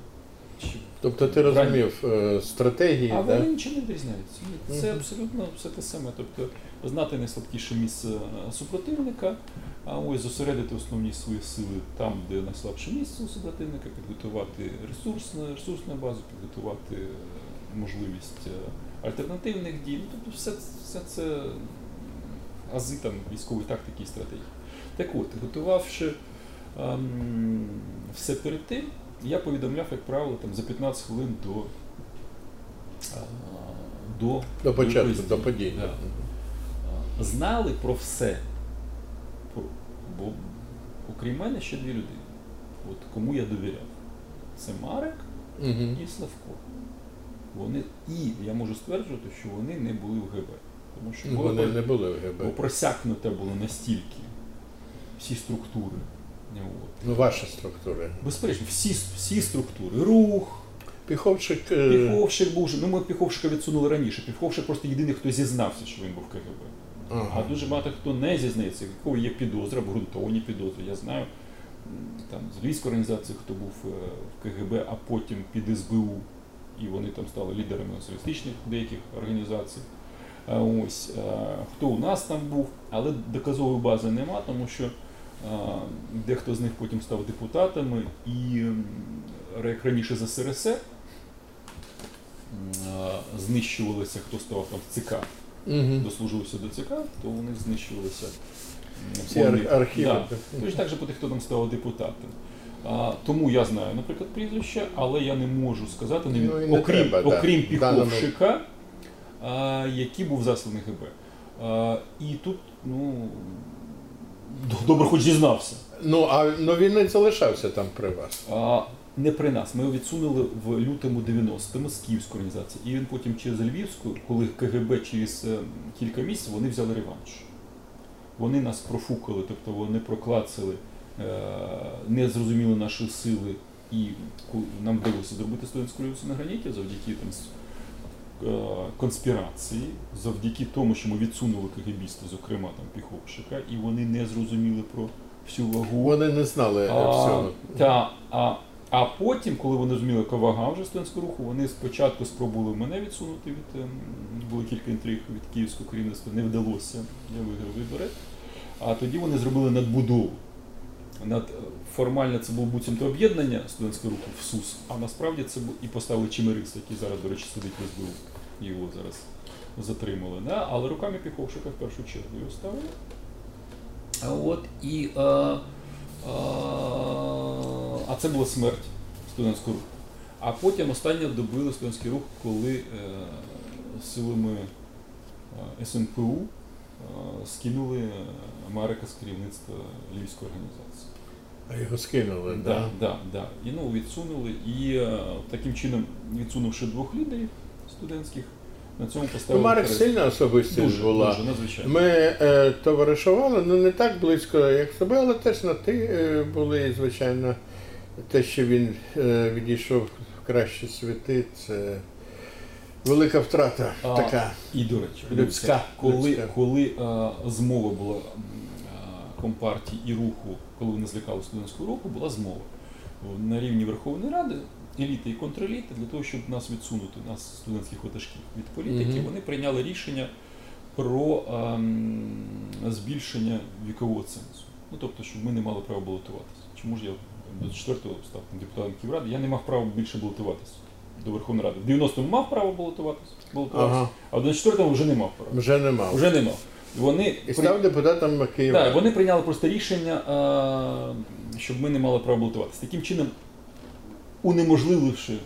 Тобто ти розумів е, стратегії, а да? вони нічим не відрізняються. Ні, Це абсолютно все те саме. Тобто знати найслабкіше місце е, супротивника, а ось зосередити основні свої сили там, де найслабше місце у супротивника, підготувати ресурсну, ресурсну базу, підготувати е, можливість е, альтернативних дій. Ну, тобто все, все це ази там військової тактики і стратегії. Так от, готувавши ем, все перед тим, я повідомляв, як правило, там, за 15 хвилин до, до, До початку, до дії. подій. Да. Знали про все. Бо окрім мене ще дві людини. От кому я довіряв. Це Марек Мгм. і Славко. Вони, і я можу стверджувати, що вони не були в ГБ. Тому що Вони про- не були в ГБ. бо просякнуте було настільки всі структури. Ну, ваша структура. Безперечно, всі, всі структури, рух, Піховчик. е, Піховщик був, ну ми Піховщика відсунули раніше. Піховщик просто єдиний, хто зізнався, що він був КГБ. А дуже багато хто не зізнається, в кого є підозра, обґрунтовані підозри. Я знаю там з Львівської організації, хто був е, в КГБ, а потім під СБУ, і вони там стали лідерами націоналістичних деяких організацій. А Ось е, хто у нас там був, але доказової бази нема, тому що дехто з них потім став депутатами і як раніше з СРСР знищувалися, хто став там в ЦК Мгм. дослужилися до ЦК, то вони знищувалися. Всі архіви. Да. Точно так же по тих, хто там став депутатом. А, тому я знаю, наприклад, прізвище, але я не можу сказати, не від... Ну, не окрім, треба, окрім даному- Піховщика, а, який був засланий ГБ. А, і тут, ну, добре, хоч зізнався. Ну, а ну, він не залишався там при вас. А, не при нас. Ми його відсунули в лютому 90-му з Київської організації. І він потім через Львівську, коли КГБ через е, кілька місяців, вони взяли реванш. Вони нас профукали, тобто вони проклацали, е, не зрозуміли наші сили, і ку- нам вдалося зробити студентську революцію на граніті завдяки там, с- конспірації, завдяки тому, що ми відсунули КГБіста, зокрема там Піховщика, і вони не зрозуміли про всю вагу. Вони не знали е, А, всього. та, а, а потім, коли вони зрозуміли, яка вага вже студентського руху, вони спочатку спробували мене відсунути від ем, було кілька інтриг від київського керівництва, не вдалося, я виграв вибори. А тоді вони зробили надбудову. Над е, формально це було буцімто об'єднання студентського руху в СУС, а насправді це був і поставили Чимирис, який зараз, до речі, сидить в СБУ. Його зараз затримали. Да? Але руками Піховшика в першу чергу його ставили. А от і. А, а, а це була смерть студентського руху. А потім останнє добили студентський рух, коли е, силами е, СНПУ е, скинули Марика з керівництва Львівської організації. А його скинули, Да, так? да, да. І ну, відсунули. І е, таким чином, відсунувши двох лідерів студентських, на цьому поставили. Марик хрест. сильна особистість дуже, була. дуже надзвичайно. Ми е, товаришували, ну не так близько, як тобою, але теж на ти е, були, і, звичайно, те, що він е, відійшов в кращі світи, це велика втрата А, така. І, до речі, Людська, коли, людська. коли е, змова була м, е, компартії і руху, коли вони злякали студентського руху, була змова на рівні Верховної Ради, еліти і контреліти, для того, щоб нас відсунути, нас, студентських ватажків, від політики, вони прийняли рішення про ем, збільшення вікового цензу. Ну, тобто, щоб ми не мали права балотуватися. Чому ж я до 4-го став депутатом Київради, я не мав права більше балотуватися до Верховної Ради. В 90-му мав право балотуватися, балотуватися Ага, а в 24-му вже не мав права. вже нема. Вже не мав. Вони, І став депутатом Києва. так, вони прийняли просто рішення, е, щоб ми не мали права балотуватися. Таким чином, унеможлививши, е,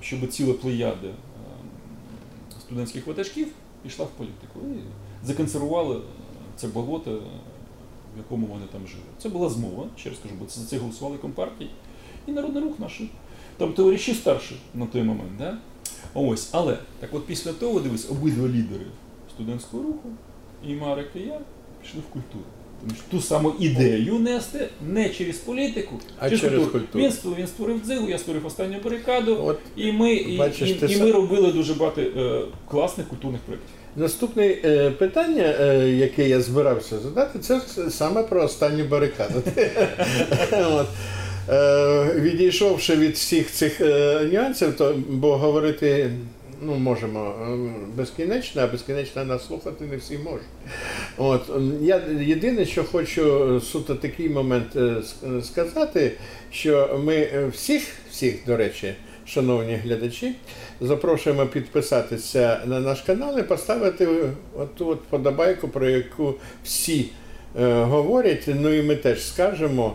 щоб ціла плеяда е, студентських ватажків пішла в політику. І законсервували е, це болото, в якому вони там жили. Це була змова, ще раз кажу, бо це це голосували компартії і народний рух наш. Там товариші старші на той момент. Да? Ось, але так от після того, дивись, обидва лідери студентського руху, і Марик, і я, пішли в культуру. Ту саму ідею нести не через політику, А через культуру. Він, створ- він створив дзигу, я створив останню барикаду, От і ми, Бачиш, і, ти і сам- ми робили дуже багато е, класних культурних проєктів. Наступне е, питання, е, яке я збирався задати, це с- саме про останню барикаду. От. Е, відійшовши від всіх цих е, нюансів, то, бо говорити ну, можемо е, безкінечно, а безкінечно нас слухати не всі можуть. От, я єдине, що хочу е, суто такий момент е, сказати, що ми всіх, всіх, до речі, шановні глядачі, запрошуємо підписатися на наш канал і поставити оту от подобайку, про яку всі говорять. Ну і ми теж скажемо.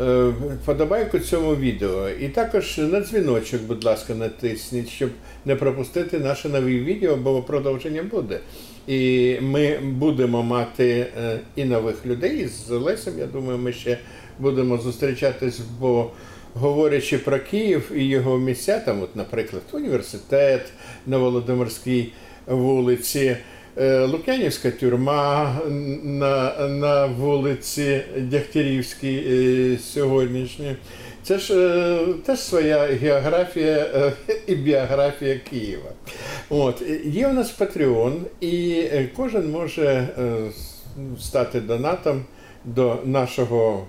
Е, Подобайку цьому відео. І також на дзвіночок, будь ласка, натисніть, щоб не пропустити наше нові відео, бо продовження буде. І ми будемо мати е, і нових людей. З Лесем, я думаю, ми ще будемо зустрічатись, бо говорячи про Київ і його місця, там, от, наприклад, університет на Володимирській вулиці, Лук'янівська тюрма на, на вулиці Дягтярівській е, сьогоднішній. Це ж е, теж своя географія е, і біографія Києва. От, е, є у нас Patreon, і е, кожен може е, стати донатом до нашого.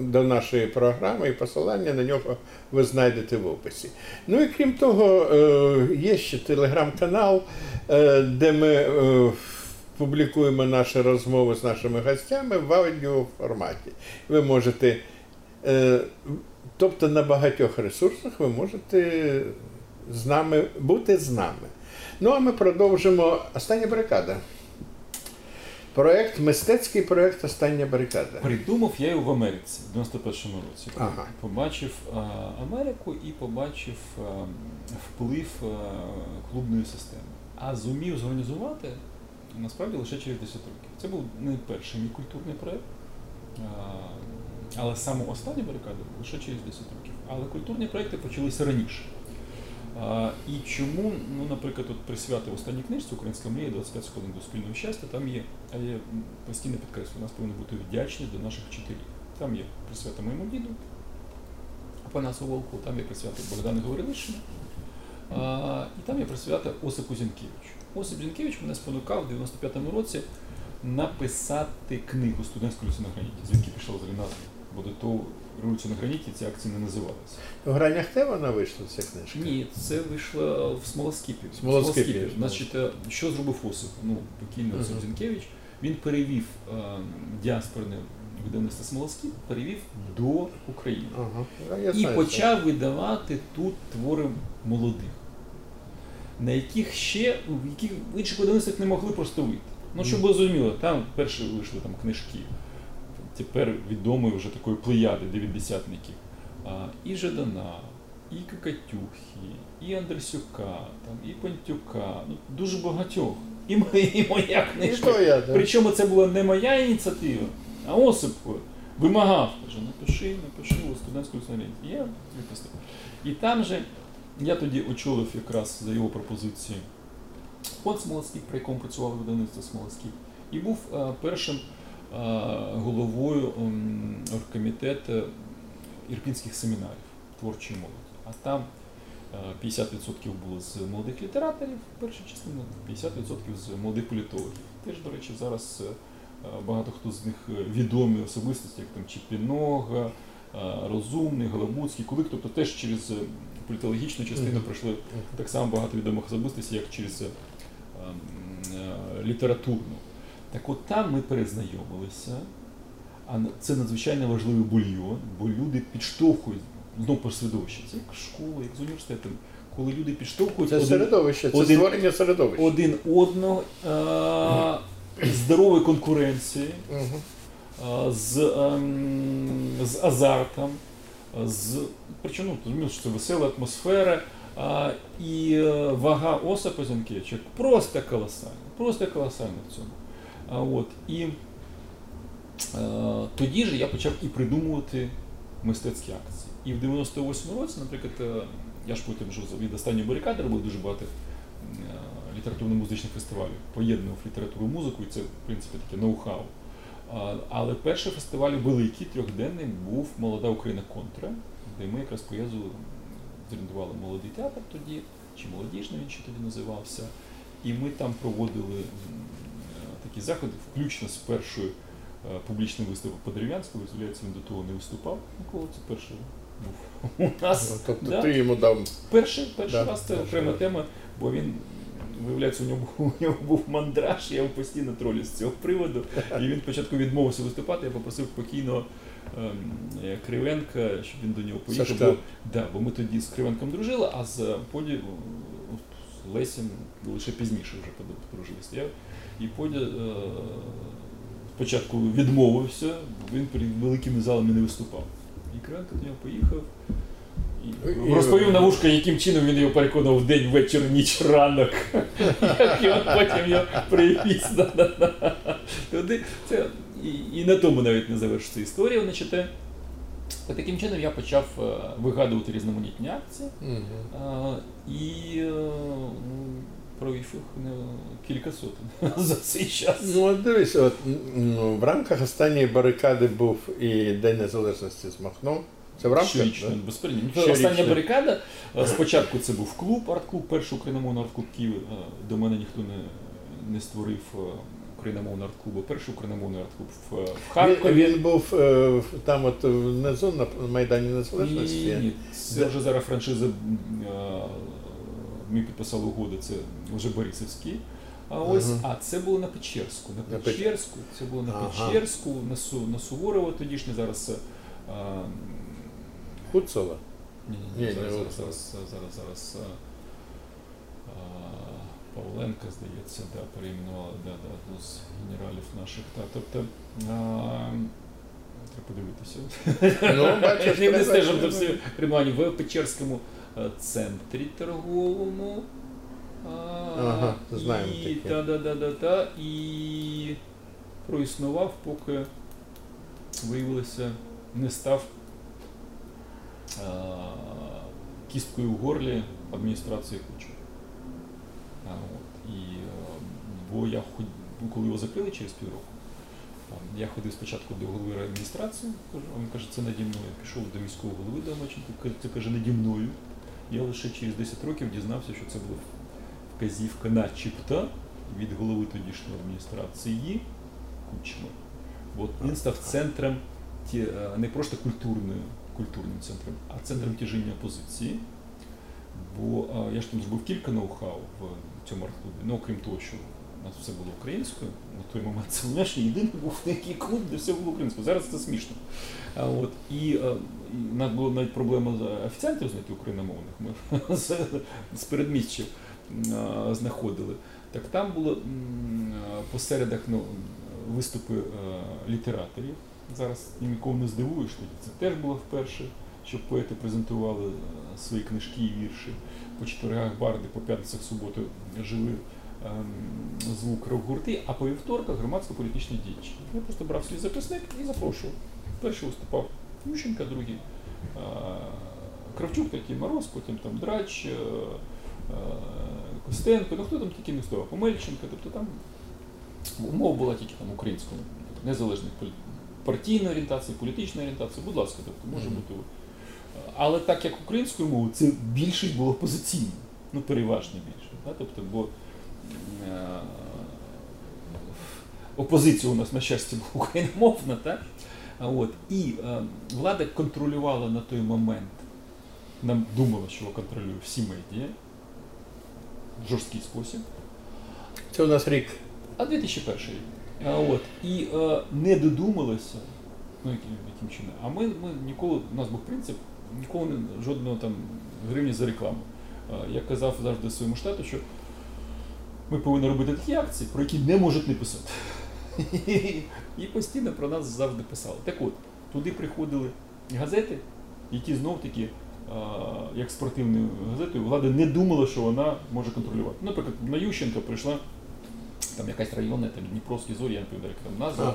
До нашої програми і посилання на нього ви знайдете в описі. Ну і крім того, е, є ще телеграм-канал, е, де ми е, публікуємо наші розмови з нашими гостями в аудіоформаті. Ви можете, тобто на багатьох ресурсах ви можете з нами бути з нами. Ну а ми продовжимо остання барикада. Проект, мистецький проект Остання барикада. Придумав я його в Америці в 91-му році. Ага. Побачив а, Америку і побачив а, вплив а, клубної системи. А зумів зорганізувати насправді лише через 10 років. Це був не перший мій культурний проєкт, а, але саме останній барикади лише через 10 років. Але культурні проєкти почалися раніше. І чому, ну, наприклад, от присвятив останній книжці Українська мрія 25 хвилин до спільного щастя, там є, я постійно підкреслюю, нас повинні бути вдячні до наших вчителів. Там є присвята моєму діду, Панасу Волку, там є присвята Богдану Говорилишину. А, і там я присвятив Осипу Зінкевичу. Осип Зінкевич мене спонукав в 95-му році написати книгу Студентську революцію на граніті. Звідки пішла назва? Бо до того революцію на граніті ці акції не називалися. В Гранях-Т вона вийшла, ця книжка? Ні, це вийшло в Смолоскипі. Смолоскипі. Значить, е, що зробив Осип? Ну, покійний Осип. Зінкевич. Він перевів е, діаспорне видавництво Смолоскіп, перевів до України. А я І почав видавати тут твори молодих, на яких ще в яких в інших видавництвах не могли просто вийти. Ну, щоб було зрозуміло, там перші вийшли там книжки, тепер відомої вже такої плеяди дев'ятдесятників. І Жадана, і Кокатюхи, і Андресюка, там, і Пантюка, ну, дуже багатьох. І, і моя це. І я, да. Причому це була не моя ініціатива, а Осип вимагав. Каже, напиши, напиши у студентську сторінку. Я випустив. І там же я тоді очолив якраз за його пропозиції фонд Смолоскіп, при якому працювало видавництво Смолоскіп, і був е, першим е, головою м, оргкомітету ірпінських семінарів творчої молоді. А там е, 50% було з молодих літераторів, перша частина, 50% з молодих політологів. Теж, до речі, зараз е, е, багато хто з них е, відомі особистості, як там Чіпінога, е, Розумний, Галабуцький, Кулик, тобто теж через е, політологічну частину пройшли так само багато відомих особистостей, як через е, ем, е, літературну. Так от там ми перезнайомилися, а це надзвичайно важливий бульйон, бо люди підштовхують знову по середовище. Це як школа, як з університетом, коли люди підштовхують Це один, середовище, це один- створення середовища. один одного е, здорової конкуренції, Мгм. е, з, ем, з азартом, з, причому ну, що це весела атмосфера. А, і е, вага Осипа Зінкевича просто колосальна, просто колосальна в цьому. От, і е, тоді ж я почав і придумувати мистецькі акції. І в 98-му році, наприклад, е, я ж потім вже від останньої барикади робив дуже багато е, літературно-музичних фестивалів, поєднував літературу і музику, і це, в принципі, таке ноу-хау. Але перший фестиваль великий, трьохденний, був Молода Україна Контра, де ми якраз поїздили, зорієнтували молодий театр тоді, чи молодіжний він ще тоді називався. І ми там проводили такі заходи, включно з першою е, публічною виставкою по Дерев'янську. Виявляється, він до того не виступав ніколи. Це перший був у нас. Ну, Тобто да. ти йому дав Перший, перший Да, раз це окрема тема, бо він. Виявляється, у нього, у нього був мандраж, я його постійно тролю з цього приводу. І він спочатку відмовився виступати, я попросив покійного ем, е, Кривенка, щоб він до нього поїхав. Бо, да, бо ми тоді з Кривенком дружили, а з Поді е, з Лесем лише пізніше вже подружилися. Я, і Подя е, спочатку відмовився, бо він перед великими залами не виступав. І до нього поїхав. І І- розповів на вушко, яким чином він його переконав вдень, вечір, ніч, ранок. Як його потім його привіз. Туди. Це, і, і на тому навіть не завершиться історія. Значить, е, таким чином я почав е, вигадувати різноманітні акції. А, і е, не кілька сотень за цей час. Ну, от дивись, от, ну, в рамках останньої барикади був і День Незалежності з Махном. Це в рамках? Щорічно, да? Щорічно. Остання барикада. Е, Спочатку це був клуб, арт-клуб, перший україномовний арт-клуб Києва. Е, До мене ніхто не, не створив е, україномовний арт-клуб, а перший україномовний арт-клуб в, Він, Харкові. він був е, там, от внизу на Майдані Незалежності. Ні, ні, це вже зараз франшиза. е, Ми підписали угоду, це вже Борисівський. А ось, Мгм. а це було на Печерську. На Печерську, це було на Ага. Печерську, на, Су, на Суворова тодішнє зараз. е, е, Хуцола. Ні, Ні, ні, зараз, зараз, зараз, зараз, зараз, а, а, Павленка, здається, да, перейменували, да, да, одну з генералів наших. Та, тобто, а, треба подивитися. Ну, бачиш, не стежимо до всього приймання в Печерському е, центрі торговому. А, Ага, знаємо і, таке. та, да, да, да, та, і проіснував, поки виявилося, не став а, кісткою в горлі адміністрації Кучера. А, от, і, е, бо я ход... коли його закрили через півроку, там, я ходив спочатку до голови адміністрації, кажу, а він каже, це наді мною. Я пішов до міського голови Далмаченко, каже, це каже наді мною. Я лише через 10 років дізнався, що це була вказівка начебто від голови тодішньої адміністрації Кучми. От він став центром е, не просто культурною, культурним центром, а центром тяжіння опозиції. Бо е, я ж там зробив кілька ноу-хау в цьому арт-клубі. Ну, окрім того, що у нас все було українською, на той момент це знаєш, єдиний був такий клуб, де все було українською. Зараз це смішно. А от, і, е, і у нас була навіть проблема з офіціантів знайти україномовних. Ми з, з передмістя е, знаходили. Так там було е, по середах ну, виступи е, літераторів. Зараз нікого не здивуєш, тоді це теж було вперше, щоб поети презентували е, свої книжки і вірші. По четвергах барди, по п'ятницях суботу жили звук рок-гурти, а по вівторках громадсько-політичні діячі. Я просто брав свій записник і запрошував. Перший виступав Ющенка, другий е, Кравчук, третій Мороз, потім там Драч, е, е, Костенко, ну хто там тільки не встав, Помельченко, тобто там умова була тільки там українською, незалежних полі- партійної орієнтації, політичної орієнтації, будь ласка, тобто може бути. Але так як українською мовою, це більшість було позиційно, ну переважно більше. Да? Тобто, бо е, опозиція у нас, на щастя, була україномовна, так? А От. І е, влада контролювала на той момент, нам думала, що контролює всі медіа жорсткий спосіб. Це у нас рік. А 2001 рік. А, от. І е, не додумалося, ну яким, яким чином. А ми, ми ніколи, у нас був принцип, ніколи не, жодного там гривні за рекламу. Е, я казав завжди своєму штату, що ми повинні робити такі акції, про які не можуть не писати. І постійно про нас завжди писали. Так от, туди приходили газети, які знов таки, як спортивною газетою, влада не думала, що вона може контролювати. Наприклад, на Ющенка прийшла там якась районна, там Дніпровські зорі, я не пам'ятаю, як там назва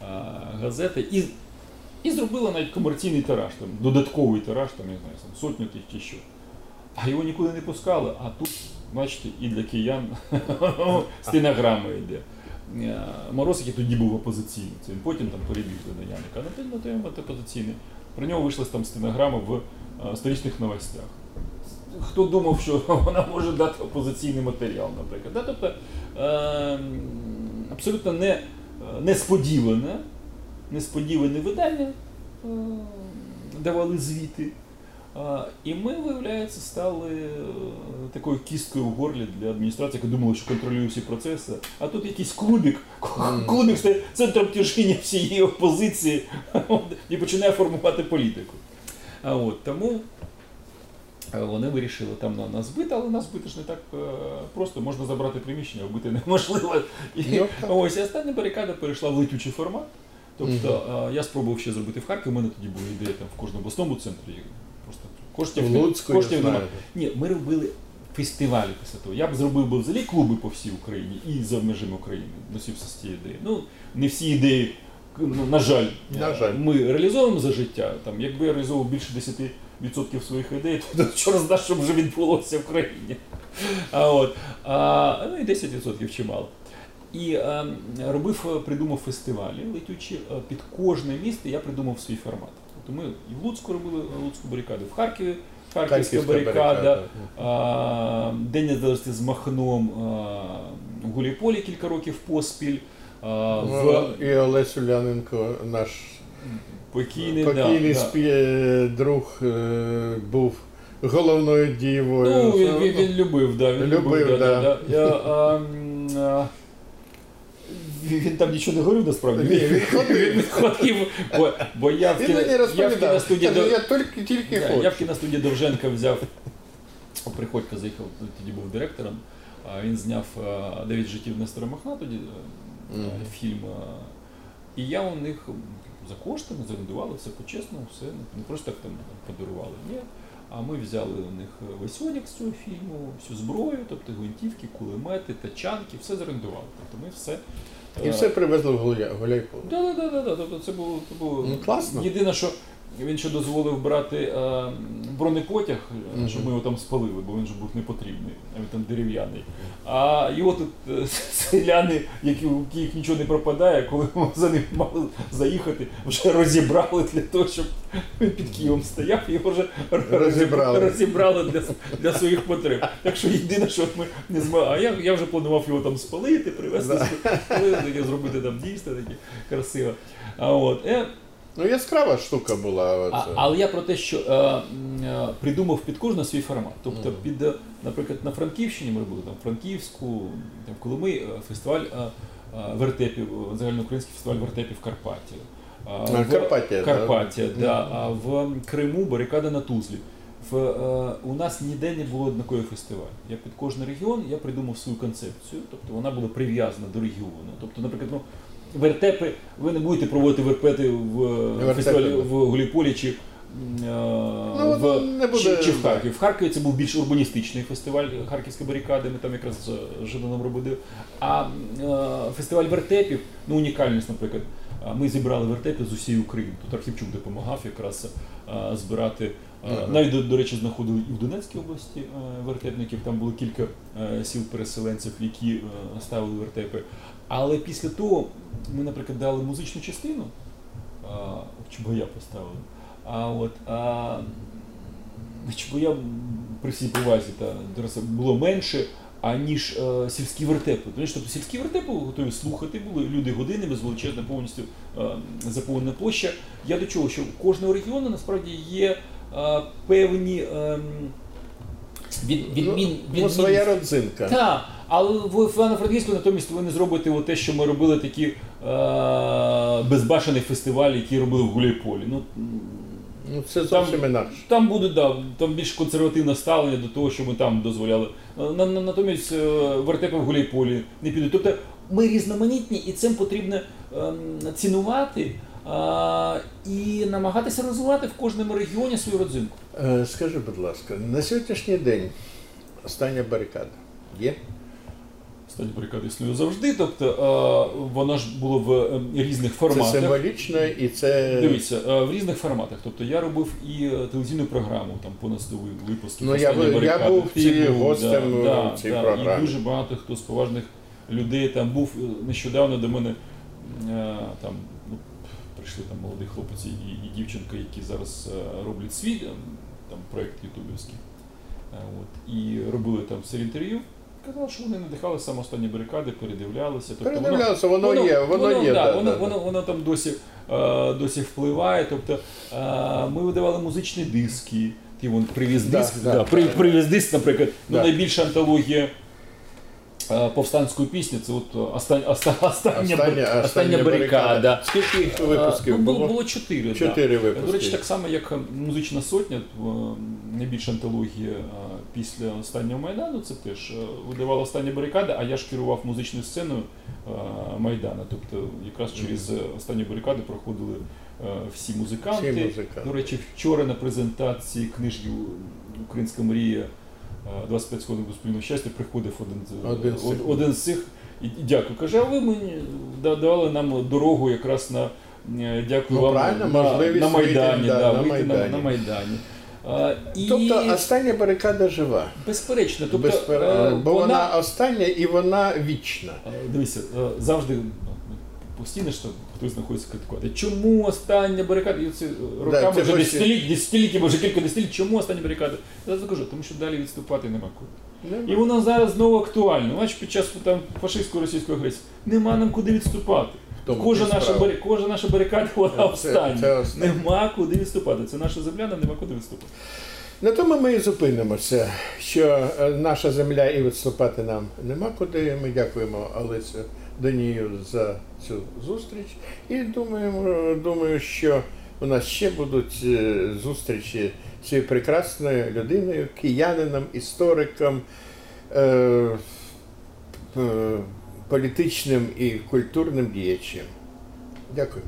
Ага. газети, і, і зробила навіть комерційний тираж, там, додатковий тираж, там, я не знаю, там, сотню тих чи що. А його нікуди не пускали, а тут, бачите, і для киян стенограма йде. Е, Мороз, який тоді був опозиційний, це він потім там перебіг до Яника, а на той- опозиційний. Про нього вийшла там стенограма в е, столичних новостях. Хто думав, що вона може дати опозиційний матеріал, наприклад. Тобто е, абсолютно не, е, несподіване, несподіване видання е, давали звіти. І ми, виявляється, стали такою кісткою в горлі для адміністрації, яка думала, що контролює всі процеси. А тут якийсь клубік, клубік стає центром тяжіння всієї опозиції і починає формувати політику. А от, тому е, вони вирішили там на нас бити, але нас бити ж не так е, просто. Можна забрати приміщення, а бити неможливо. І, Ну, ось і остання барикада перейшла в летючий формат. Тобто е, я спробував ще зробити в Харкові. У мене тоді була ідея там в кожному обласному центрі. Просто коштів Луцьку, коштів немає. Ні, ми робили фестивалі після того. Я б зробив би взагалі клуби по всій Україні і за межами України. Носився з цієї ідеї. Ну, не всі ідеї, на жаль, На жаль. ми реалізовуємо за життя. Там, якби я реалізовував більше 10% своїх ідей, то чорт знає, що вже відбулося в країні. А, от, а, ну і 10% чимало. І е, робив, придумав фестивалі летючі під кожне місто я придумав свій формат. Тобто ми і в Луцьку робили е, Луцьку барикаду, в Харкові Харківська барикада, а, День незалежності з Махном а, в Гуліполі кілька років поспіль. А, в Ну, І Олесь Уляненко, наш покійний, покійний да, да. друг, е, був головною дівою. Ну, він, він, він любив, да, він Любив, любив, да, да. да. Я, а, а, він там нічого не говорив насправді. Ні, він ходив. Ходив, бо, бо я в кіностудії Каже, Я тільки, тільки Да, я в кіностудії Довженка взяв. Приходько заїхав, ну, тоді був директором. Він зняв Дев'ять життів Нестора Махна тоді е, Мгм. фільм. І я у них за коштами зарендували все по-чесному, все не просто так там подарували. Ні. А ми взяли у них весь одяг з цього фільму, всю зброю, тобто гвинтівки, кулемети, тачанки, все зарендували. Тобто ми все. І е, все привезли в Гуля- Так, так, так. Тобто це було, це було Ну, класно. єдине, що він ще дозволив брати е, бронепотяг, е, щоб ми його там спалили, бо він же був непотрібний, а він там дерев'яний. А його тут е, селяни, які, у яких нічого не пропадає, коли за ним мали заїхати, вже розібрали для того, щоб він під Києвом стояв, його вже Розібрали. розібрали для, для своїх потреб. Так що єдине, що ми не змогли. А я, я вже планував його там спалити, привезти, спалити, зробити там дійсно таке красиво. А от, е, Ну, яскрава штука була. а, але я про те, що е, е, придумав під кожного свій формат. Тобто, під, е, наприклад, на Франківщині ми робили там Франківську, там Коломи, е, фестиваль е, е, вертепів, е, загальноукраїнський фестиваль вертепів Карпатія. Е, А, в- Карпатія, да. Карпатія, да. А в Криму барикада на Тузлі. В, е, у нас ніде не було однаковий фестиваль. Я під кожен регіон я придумав свою концепцію, тобто вона була прив'язана до регіону. Тобто, наприклад, ну, вертепи, ви не будете проводити верпети в е, фестивалі в Гуліполі чи, е, Ну, в, не буде, чи, чи в. Харкові. В Харкові це був більш урбаністичний фестиваль Харківська барикада, ми там якраз з Жиданом робили. А е, фестиваль вертепів, ну унікальність, наприклад. Ми зібрали вертепи з усієї України. Тут Архівчук допомагав якраз е, збирати. Е, Ага. Навіть, до, речі, знаходили і в Донецькій області е, вертепників. Там було кілька е, сіл переселенців, які е, ставили вертепи. Але після того ми, наприклад, дали музичну частину, а, в Чубая поставили. А от а, Чубая при всій повазі та було менше, аніж е, сільські вертепи. Тому що, Тобто сільські вертепи готові слухати, були люди годинами з величезна повністю е, заповнена площа. Я до чого, що у кожного регіону насправді є е, певні ем, від, відмін, ну, ну, своя родзинка. так, але в Івано-Франківську натомість ви не зробите те, що ми робили такі е, безбашений фестиваль, який робили в Гуляйполі. Ну, Ну, це зовсім інакше. там буде да, там більш консервативне ставлення до того, що ми там дозволяли. На, на, натомість е, вертепи в Гуляйполі не підуть. Тобто ми різноманітні і цим потрібно ем, цінувати е, і намагатися розвивати в кожному регіоні свою родзинку. Е, Скажи, будь ласка, на сьогоднішній день остання барикада є? Стадія барикади існує завжди, тобто е, воно ж було в е, різних Це форматах. символічно і це. Дивіться, е, в різних форматах. Тобто я робив і телевізійну програму, там понад 100 випусків. Ну, я я був гостем да, в цій да, програмі. І дуже багато хто з поважних людей там був нещодавно до мене. Там ну, прийшли там молодий хлопець і, і дівчинка, які зараз е, роблять свій там проект ютубівський. Е, От, і робили там все інтерв'ю. Казали, що вони надихали саме останні барикади, передивлялися. Тобто воно- Передивлялося, воно, є, воно, є. да, да, воно, да, воно, воно там досі, е, досі впливає. Тобто е, ми видавали музичні диски. Ти вон привіз диск, да, да, при, привіз диск, наприклад, ну, найбільша антологія. е, Повстанської пісні, це от е, остань, оста- остання, Остання, остання барикада. Скільки їх випусків Е, ну, було? було? Було чотири. да. Випуски. До речі, так само, як е, музична сотня, е, найбільша антологія е, після останнього Майдану, це теж е, видавала остання барикада, а я ж керував музичною сценою е, Майдану. Тобто якраз через е, останні барикади проходили всі музиканти. Всі музиканти. До речі, вчора на презентації книжки Українська мрія е, 25 сходів до спільного щастя приходив один, з- Один один з цих. І дякую. Каже, а ви мені давали нам дорогу якраз на дякую Ну, вам на, можливість на Майдані. вийти, да, да, на вийти Майдані. На, на Майдані. І, Тобто остання барикада жива. безперечно, тобто, Безпер... е, Бо вона... остання і вона вічна. Дивіться, е, завжди ну, постійно там хтось знаходиться критикувати. Чому остання барикада? І це е, роками це вже десятиліть, десятиліття, може кілька десятиліть, чому остання барикада? Я кажу, тому що далі відступати нема куди. І воно зараз знову актуально. Бач, під час там фашистської російської агресії нема нам куди відступати. Тому Кожна наша, бари... кожна наша барикада вона остання. Нема куди відступати. Це наша земля, нам нема куди відступати. На тому ми і зупинимося, що е, наша земля і відступати нам нема куди. Ми дякуємо Олесю Данію за цю зустріч. І думаємо, думаю, що у нас ще будуть е, зустрічі з цією прекрасною людиною, киянином, істориком, е, політичним і культурним діячем. Дякую.